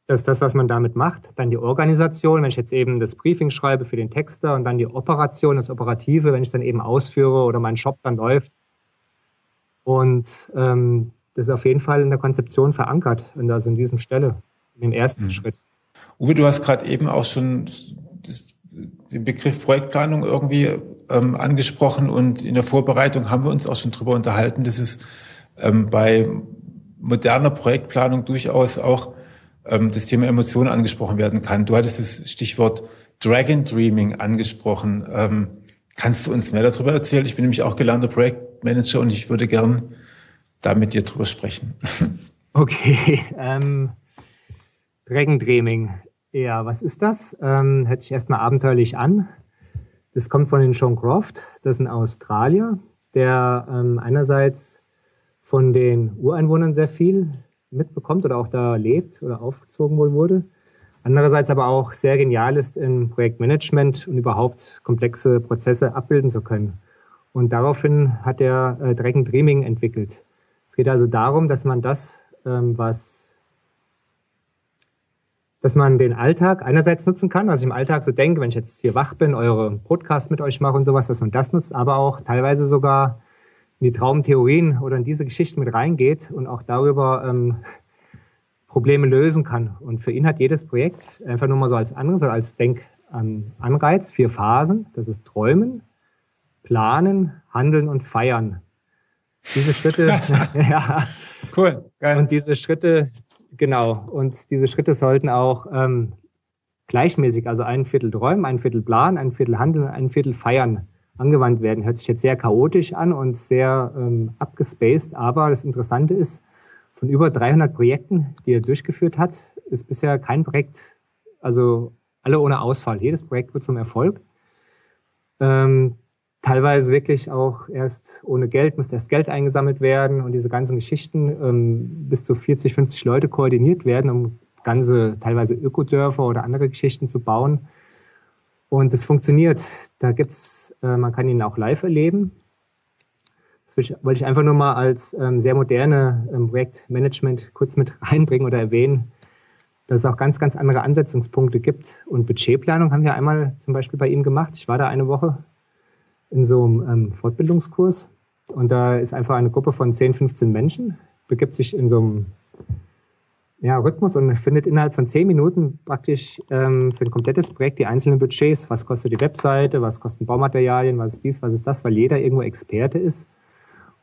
Das ist das, was man damit macht. Dann die Organisation, wenn ich jetzt eben das Briefing schreibe für den Texter und dann die Operation, das Operative, wenn ich es dann eben ausführe oder mein Shop dann läuft. Und ähm, das ist auf jeden Fall in der Konzeption verankert, also in diesem Stelle, in dem ersten mhm. Schritt. Uwe, du hast gerade eben auch schon das, den Begriff Projektplanung irgendwie ähm, angesprochen und in der Vorbereitung haben wir uns auch schon drüber unterhalten, dass es ähm, bei moderner Projektplanung durchaus auch ähm, das Thema Emotionen angesprochen werden kann. Du hattest das Stichwort Dragon Dreaming angesprochen. Ähm, kannst du uns mehr darüber erzählen? Ich bin nämlich auch gelernter Projektmanager und ich würde gern da mit dir drüber sprechen. (laughs) Okay, ähm, Dragon Dreaming. Ja, was ist das? Ähm, hört sich erstmal abenteuerlich an. Das kommt von den Sean Croft, das ist ein Australier, der ähm, einerseits von den Ureinwohnern sehr viel mitbekommt oder auch da lebt oder aufgezogen wohl wurde. Andererseits aber auch sehr genial ist im Projektmanagement und überhaupt komplexe Prozesse abbilden zu können. Und daraufhin hat er äh, Dreaming entwickelt. Es geht also darum, dass man das, ähm, was, dass man den Alltag einerseits nutzen kann, was ich im Alltag so denke, wenn ich jetzt hier wach bin, eure Podcast mit euch mache und sowas, dass man das nutzt, aber auch teilweise sogar in die Traumtheorien oder in diese Geschichten mit reingeht und auch darüber ähm, Probleme lösen kann. Und für ihn hat jedes Projekt einfach nur mal so als anderes oder als Denkanreiz vier Phasen. Das ist Träumen, Planen, Handeln und Feiern. Diese Schritte, (laughs) (laughs) ja. Cool. Geil. Und diese Schritte, genau. Und diese Schritte sollten auch ähm, gleichmäßig, also ein Viertel träumen, ein Viertel planen, ein Viertel handeln, ein Viertel feiern angewandt werden. Hört sich jetzt sehr chaotisch an und sehr ähm, abgespaced, aber das Interessante ist, von über 300 Projekten, die er durchgeführt hat, ist bisher kein Projekt, also alle ohne Ausfall. Jedes Projekt wird zum Erfolg. Ähm, teilweise wirklich auch erst ohne Geld, muss erst Geld eingesammelt werden und diese ganzen Geschichten ähm, bis zu 40, 50 Leute koordiniert werden, um ganze teilweise Ökodörfer oder andere Geschichten zu bauen. Und es funktioniert. Da gibt's, äh, man kann ihn auch live erleben. Das wollte ich einfach nur mal als ähm, sehr moderne ähm, Projektmanagement kurz mit (laughs) reinbringen oder erwähnen, dass es auch ganz, ganz andere Ansetzungspunkte gibt. Und Budgetplanung haben wir einmal zum Beispiel bei ihm gemacht. Ich war da eine Woche in so einem ähm, Fortbildungskurs. Und da ist einfach eine Gruppe von 10, 15 Menschen, begibt sich in so einem ja, Rhythmus und findet innerhalb von 10 Minuten praktisch ähm, für ein komplettes Projekt die einzelnen Budgets. Was kostet die Webseite, was kosten Baumaterialien, was ist dies, was ist das, weil jeder irgendwo Experte ist.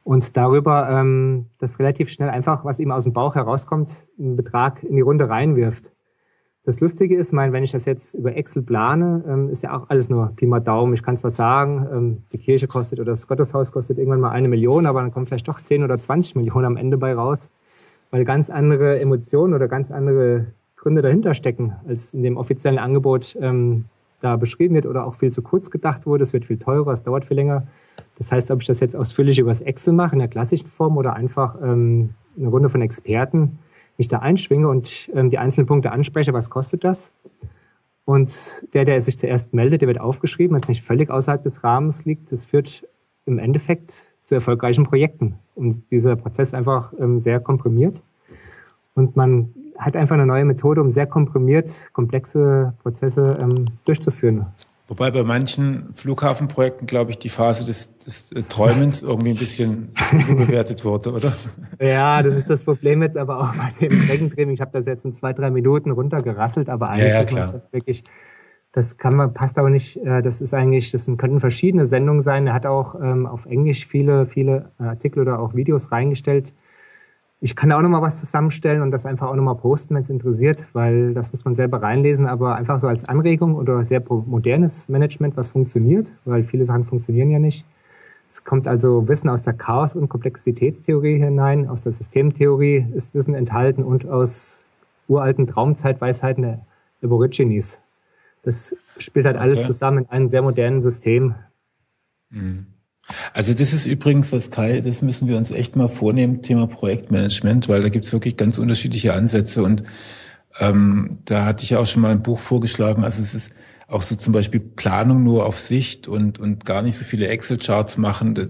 Und darüber ähm, das relativ schnell einfach, was ihm aus dem Bauch herauskommt, einen Betrag in die Runde reinwirft. Das Lustige ist, mein, wenn ich das jetzt über Excel plane, ähm, ist ja auch alles nur Pi mal Daumen. Ich kann zwar sagen, ähm, die Kirche kostet oder das Gotteshaus kostet irgendwann mal eine Million, aber dann kommt vielleicht doch 10 oder 20 Millionen am Ende bei raus, weil ganz andere Emotionen oder ganz andere Gründe dahinter stecken, als in dem offiziellen Angebot ähm, da beschrieben wird oder auch viel zu kurz gedacht wurde. Es wird viel teurer, es dauert viel länger. Das heißt, ob ich das jetzt ausführlich über das Excel mache, in der klassischen Form oder einfach eine Runde von Experten, mich da einschwinge und ähm, die einzelnen Punkte anspreche, was kostet das? Und der, der sich zuerst meldet, der wird aufgeschrieben, wenn es nicht völlig außerhalb des Rahmens liegt. Das führt im Endeffekt zu erfolgreichen Projekten. Und dieser Prozess einfach ähm, sehr komprimiert. Und man hat einfach eine neue Methode, um sehr komprimiert komplexe Prozesse ähm, durchzuführen. Wobei bei manchen Flughafenprojekten, glaube ich, die Phase des, des äh, Träumens irgendwie ein bisschen (laughs) bewertet wurde, oder? Ja, das ist das Problem jetzt aber auch bei dem Streckentraining. Ich habe das jetzt in zwei, drei Minuten runtergerasselt, aber eigentlich ja, ja, ist das wirklich, das kann man, passt aber nicht, äh, das ist eigentlich, das könnten verschiedene Sendungen sein. Er hat auch ähm, auf Englisch viele, viele Artikel oder auch Videos reingestellt, ich kann da auch nochmal was zusammenstellen und das einfach auch nochmal posten, wenn es interessiert, weil das muss man selber reinlesen, aber einfach so als Anregung oder sehr modernes Management, was funktioniert, weil viele Sachen funktionieren ja nicht. Es kommt also Wissen aus der Chaos- und Komplexitätstheorie hinein, aus der Systemtheorie ist Wissen enthalten und aus uralten Traumzeitweisheiten der Aborigines. Das spielt halt okay. alles zusammen in einem sehr modernen System. Mhm. Also das ist übrigens was Kai, das müssen wir uns echt mal vornehmen, Thema Projektmanagement, weil da gibt es wirklich ganz unterschiedliche Ansätze und ähm, da hatte ich ja auch schon mal ein Buch vorgeschlagen. Also es ist auch so zum Beispiel Planung nur auf Sicht und, und gar nicht so viele Excel-Charts machen. Da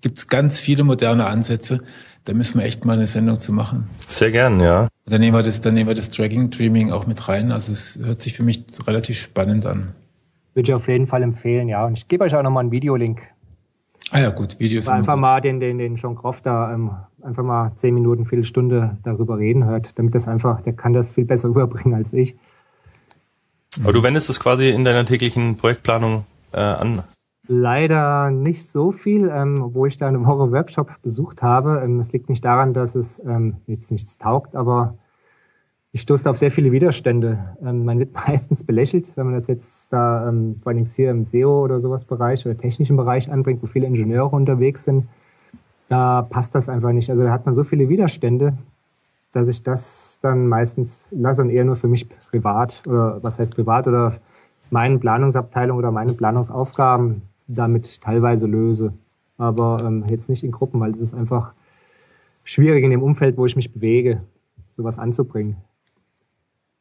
gibt es ganz viele moderne Ansätze. Da müssen wir echt mal eine Sendung zu machen. Sehr gern, ja. Dann nehmen wir das, dann nehmen wir das Dragging Dreaming auch mit rein. Also es hört sich für mich relativ spannend an. Würde ich auf jeden Fall empfehlen, ja. Und ich gebe euch auch nochmal einen Videolink Ah ja, gut, Videos. Einfach gut. mal den, den, den John Croft da ähm, einfach mal zehn Minuten, Viertelstunde darüber reden hört, damit das einfach, der kann das viel besser (laughs) überbringen als ich. Aber du wendest es quasi in deiner täglichen Projektplanung äh, an? Leider nicht so viel, ähm, obwohl ich da eine Woche Workshop besucht habe. Ähm, es liegt nicht daran, dass es ähm, jetzt nichts taugt, aber ich stoße auf sehr viele Widerstände. Ähm, man wird (laughs) meistens belächelt, wenn man das jetzt da, ähm, vor allem hier im SEO oder sowas Bereich oder technischen Bereich anbringt, wo viele Ingenieure unterwegs sind. Da passt das einfach nicht. Also da hat man so viele Widerstände, dass ich das dann meistens lasse und eher nur für mich privat oder was heißt privat oder meine Planungsabteilung oder meine Planungsaufgaben damit teilweise löse. Aber ähm, jetzt nicht in Gruppen, weil es ist einfach schwierig in dem Umfeld, wo ich mich bewege, sowas anzubringen.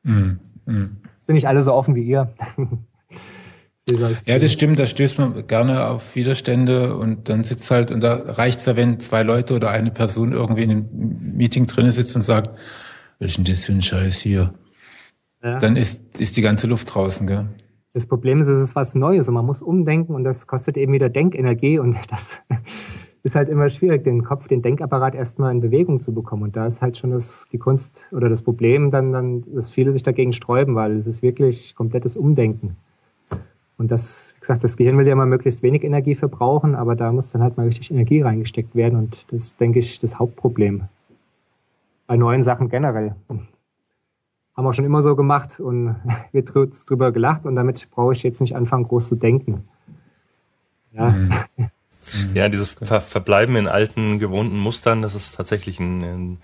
Mhm. Mhm. Sind nicht alle so offen wie ihr. (laughs) ja, das stimmt, da stößt man gerne auf Widerstände und dann sitzt halt, und da reicht's ja, wenn zwei Leute oder eine Person irgendwie in einem Meeting drinnen sitzt und sagt, was ist denn das für ein Scheiß hier? Ja. Dann ist, ist die ganze Luft draußen, gell? Das Problem ist, es ist was Neues und man muss umdenken und das kostet eben wieder Denkenergie und (laughs) das ist halt immer schwierig, den Kopf, den Denkapparat erstmal in Bewegung zu bekommen. Und da ist halt schon das, die Kunst oder das Problem dann, dann, dass viele sich dagegen sträuben, weil es ist wirklich komplettes Umdenken. Und das, wie gesagt, das Gehirn will ja mal möglichst wenig Energie verbrauchen, aber da muss dann halt mal richtig Energie reingesteckt werden. Und das ist, denke ich, das Hauptproblem. Bei neuen Sachen generell. Haben wir schon immer so gemacht und (laughs) wird drüber gelacht und damit brauche ich jetzt nicht anfangen, groß zu denken. Ja. Mhm. (laughs) Ja, dieses Ver Verbleiben in alten, gewohnten Mustern, das ist tatsächlich ein, ein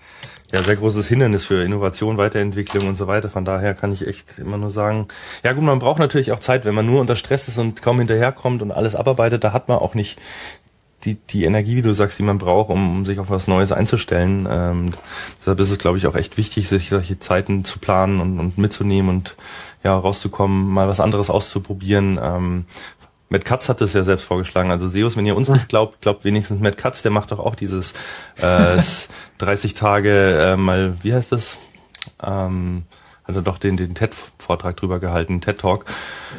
ja, sehr großes Hindernis für Innovation, Weiterentwicklung und so weiter. Von daher kann ich echt immer nur sagen, ja gut, man braucht natürlich auch Zeit, wenn man nur unter Stress ist und kaum hinterherkommt und alles abarbeitet, da hat man auch nicht die, die Energie, wie du sagst, die man braucht, um, um sich auf was Neues einzustellen. Ähm, deshalb ist es, glaube ich, auch echt wichtig, sich solche Zeiten zu planen und, und mitzunehmen und ja, rauszukommen, mal was anderes auszuprobieren. Ähm, Matt Katz hat es ja selbst vorgeschlagen. Also Seus, wenn ihr uns nicht glaubt, glaubt wenigstens Matt Katz, der macht doch auch dieses äh, (laughs) 30 Tage äh, mal, wie heißt das? Ähm, hat er doch den, den TED-Vortrag drüber gehalten, TED-Talk.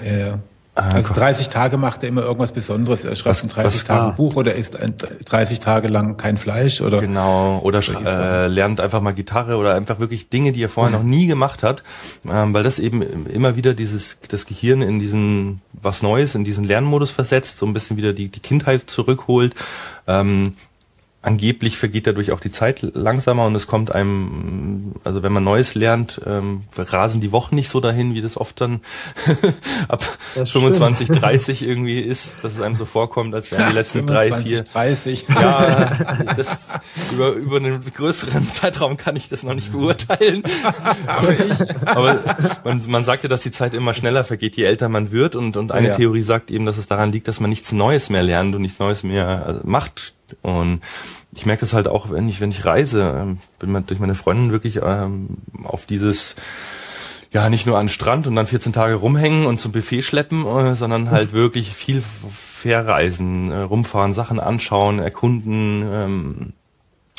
Ja, ja. Also 30 Tage macht er immer irgendwas Besonderes. Er schreibt was, in 30 was, Tagen ein Buch oder isst 30 Tage lang kein Fleisch oder genau oder äh, lernt einfach mal Gitarre oder einfach wirklich Dinge, die er vorher noch nie gemacht hat, ähm, weil das eben immer wieder dieses das Gehirn in diesen was Neues, in diesen Lernmodus versetzt, so ein bisschen wieder die die Kindheit zurückholt. Ähm, angeblich vergeht dadurch auch die Zeit langsamer und es kommt einem, also wenn man Neues lernt, ähm, rasen die Wochen nicht so dahin, wie das oft dann (laughs) ab 25, stimmt. 30 irgendwie ist, dass es einem so vorkommt, als wären die letzten 25, drei, vier. 30. Ja, das, über, über einen größeren Zeitraum kann ich das noch nicht beurteilen. Aber, Aber man, man sagt ja, dass die Zeit immer schneller vergeht, je älter man wird und, und eine ja. Theorie sagt eben, dass es daran liegt, dass man nichts Neues mehr lernt und nichts Neues mehr äh, und ich merke das halt auch, wenn ich, wenn ich reise, ähm, bin man durch meine Freundin wirklich ähm, auf dieses ja, nicht nur an Strand und dann 14 Tage rumhängen und zum Buffet schleppen, äh, sondern halt (laughs) wirklich viel verreisen, äh, rumfahren, Sachen anschauen, erkunden, ähm,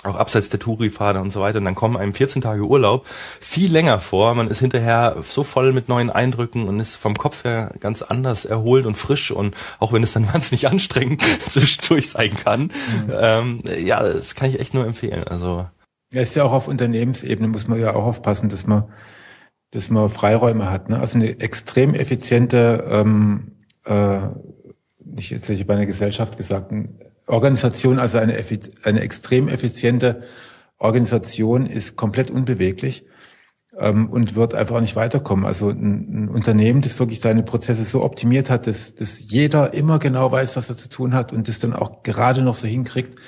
auch abseits der Touri-Pfade und so weiter. Und dann kommen einem 14 Tage Urlaub viel länger vor. Man ist hinterher so voll mit neuen Eindrücken und ist vom Kopf her ganz anders erholt und frisch. Und auch wenn es dann (laughs) wahnsinnig anstrengend (laughs) zwischendurch sein kann, mhm. ähm, ja, das kann ich echt nur empfehlen. Also ja, ist ja auch auf Unternehmensebene muss man ja auch aufpassen, dass man, dass man Freiräume hat. Ne? Also eine extrem effiziente, ähm, äh, nicht jetzt hätte ich bei einer Gesellschaft gesagt, ein Organisation, also eine, eine extrem effiziente Organisation ist komplett unbeweglich ähm, und wird einfach nicht weiterkommen. Also ein, ein, Unternehmen, das wirklich seine Prozesse so optimiert hat, dass, dass jeder immer genau weiß, was er zu tun hat und das dann auch gerade noch so hinkriegt,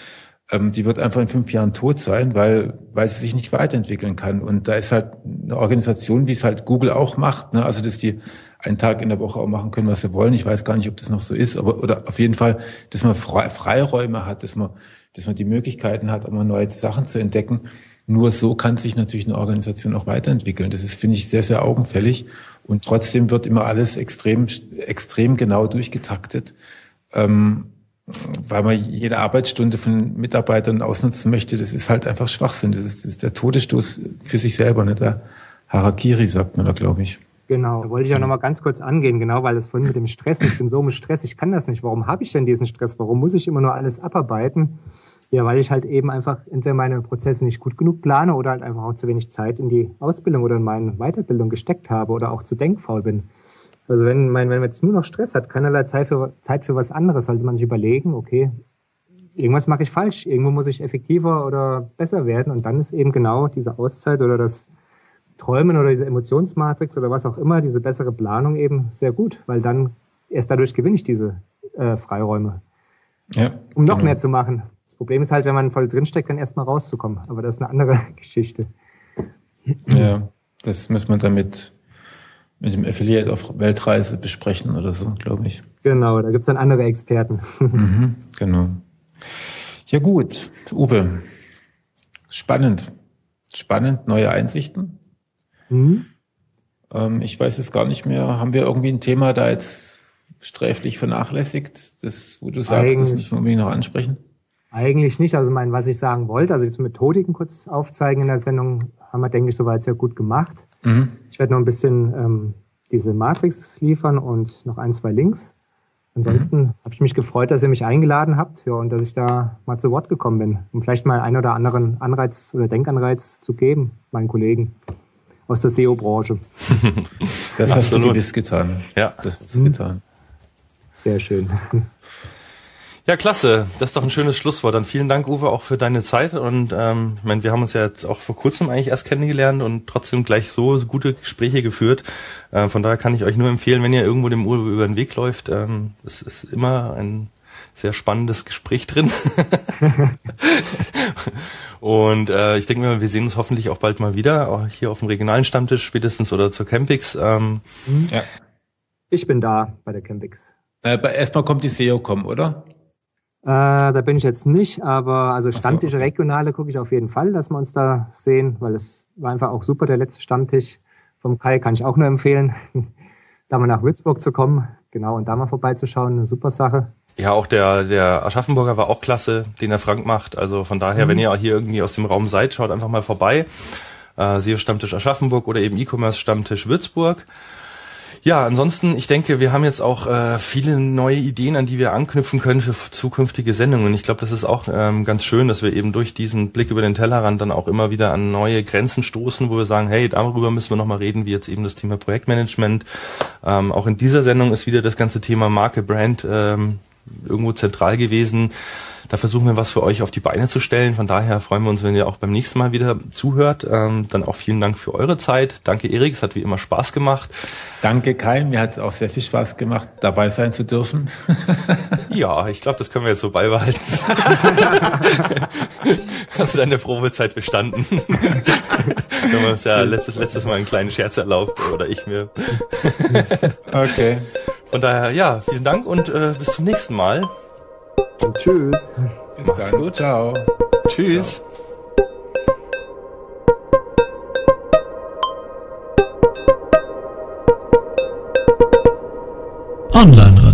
die wird einfach in fünf Jahren tot sein, weil, weil sie sich nicht weiterentwickeln kann. Und da ist halt eine Organisation, wie es halt Google auch macht, ne? also dass die einen Tag in der Woche auch machen können, was sie wollen. Ich weiß gar nicht, ob das noch so ist, aber oder auf jeden Fall, dass man Freiräume hat, dass man, dass man die Möglichkeiten hat, immer neue Sachen zu entdecken. Nur so kann sich natürlich eine Organisation auch weiterentwickeln. Das ist, finde ich, sehr, sehr augenfällig. Und trotzdem wird immer alles extrem, extrem genau durchgetaktet, ähm, weil man jede Arbeitsstunde von Mitarbeitern ausnutzen möchte. Das ist halt einfach Schwachsinn. Das ist, das ist der Todesstoß für sich selber, nicht der Harakiri, sagt man da, glaube ich. Genau, da wollte ich auch nochmal ganz kurz angehen, genau, weil das vorhin mit dem Stress, ich bin so im Stress, ich kann das nicht. Warum habe ich denn diesen Stress? Warum muss ich immer nur alles abarbeiten? Ja, weil ich halt eben einfach entweder meine Prozesse nicht gut genug plane oder halt einfach auch zu wenig Zeit in die Ausbildung oder in meine Weiterbildung gesteckt habe oder auch zu denkfaul bin. Also wenn, mein, wenn man jetzt nur noch Stress hat, keinerlei Zeit für, Zeit für was anderes, sollte man sich überlegen, okay, irgendwas mache ich falsch, irgendwo muss ich effektiver oder besser werden und dann ist eben genau diese Auszeit oder das Träumen oder diese Emotionsmatrix oder was auch immer, diese bessere Planung eben sehr gut, weil dann erst dadurch gewinne ich diese äh, Freiräume. Ja, um noch genau. mehr zu machen. Das Problem ist halt, wenn man voll drinsteckt, dann erstmal rauszukommen. Aber das ist eine andere (laughs) Geschichte. Ja, das muss man damit mit dem Affiliate auf Weltreise besprechen oder so, glaube ich. Genau, da gibt's dann andere Experten. (laughs) Mhm, genau. Ja gut, Uwe. Spannend. Spannend, neue Einsichten. Mhm. Ähm, ich weiß es gar nicht mehr. Haben wir irgendwie ein Thema da jetzt sträflich vernachlässigt, das, wo du sagst, eigentlich, das müssen wir unbedingt noch ansprechen? Eigentlich nicht. Also mein, was ich sagen wollte, also jetzt Methodiken kurz aufzeigen in der Sendung, haben wir, denke ich, soweit sehr gut gemacht. Mhm. Ich werde noch ein bisschen ähm, diese Matrix liefern und noch ein, zwei Links. Ansonsten mhm. habe ich mich gefreut, dass ihr mich eingeladen habt ja, und dass ich da mal zu Wort gekommen bin, um vielleicht mal einen oder anderen Anreiz oder Denkanreiz zu geben, meinen Kollegen aus der SEO-Branche. (laughs) das hast du gewiss getan. Ja. Das hast du mhm. getan. Sehr schön. Ja, klasse. Das ist doch ein schönes Schlusswort. Dann vielen Dank, Uwe, auch für deine Zeit. Und ähm, ich meine, wir haben uns ja jetzt auch vor kurzem eigentlich erst kennengelernt und trotzdem gleich so gute Gespräche geführt. Äh, von daher kann ich euch nur empfehlen, wenn ihr irgendwo dem Uwe über den Weg läuft, ähm, es ist immer ein sehr spannendes Gespräch drin. (laughs) und äh, ich denke mir, wir sehen uns hoffentlich auch bald mal wieder, auch hier auf dem regionalen Stammtisch spätestens oder zur Campix. Ähm, mhm. ja. Ich bin da bei der Campix. Äh, erstmal kommt die SEO-Com, oder? Äh, da bin ich jetzt nicht, aber also Stammtische so, okay. regionale gucke ich auf jeden Fall, dass wir uns da sehen, weil es war einfach auch super, der letzte Stammtisch vom Kai kann ich auch nur empfehlen, (laughs) da mal nach Würzburg zu kommen, genau, und da mal vorbeizuschauen, eine super Sache. Ja, auch der, der Aschaffenburger war auch klasse, den der Frank macht. Also von daher, mhm. wenn ihr hier irgendwie aus dem Raum seid, schaut einfach mal vorbei. Äh, SEO Stammtisch Aschaffenburg oder eben E-Commerce Stammtisch Würzburg. Ja, ansonsten, ich denke, wir haben jetzt auch äh, viele neue Ideen, an die wir anknüpfen können für zukünftige Sendungen. Und ich glaube, das ist auch ähm, ganz schön, dass wir eben durch diesen Blick über den Tellerrand dann auch immer wieder an neue Grenzen stoßen, wo wir sagen, hey, darüber müssen wir nochmal reden, wie jetzt eben das Thema Projektmanagement. Ähm, auch in dieser Sendung ist wieder das ganze Thema Marke, Brand ähm, irgendwo zentral gewesen. Da versuchen wir was für euch auf die Beine zu stellen. Von daher freuen wir uns, wenn ihr auch beim nächsten Mal wieder zuhört. Ähm, dann auch vielen Dank für eure Zeit. Danke Erik, es hat wie immer Spaß gemacht. Danke Kai, mir hat es auch sehr viel Spaß gemacht, dabei sein zu dürfen. (laughs) ja, ich glaube, das können wir jetzt so beibehalten. (laughs) Hast du deine Probezeit bestanden? wir haben uns ja letztes, letztes Mal einen kleinen Scherz erlaubt, oder ich mir. okay. Von daher, ja, vielen Dank und äh, bis zum nächsten Mal. Und tschüss. Bis Macht's dann. gut. Ciao. Tschüss. Ciao. Online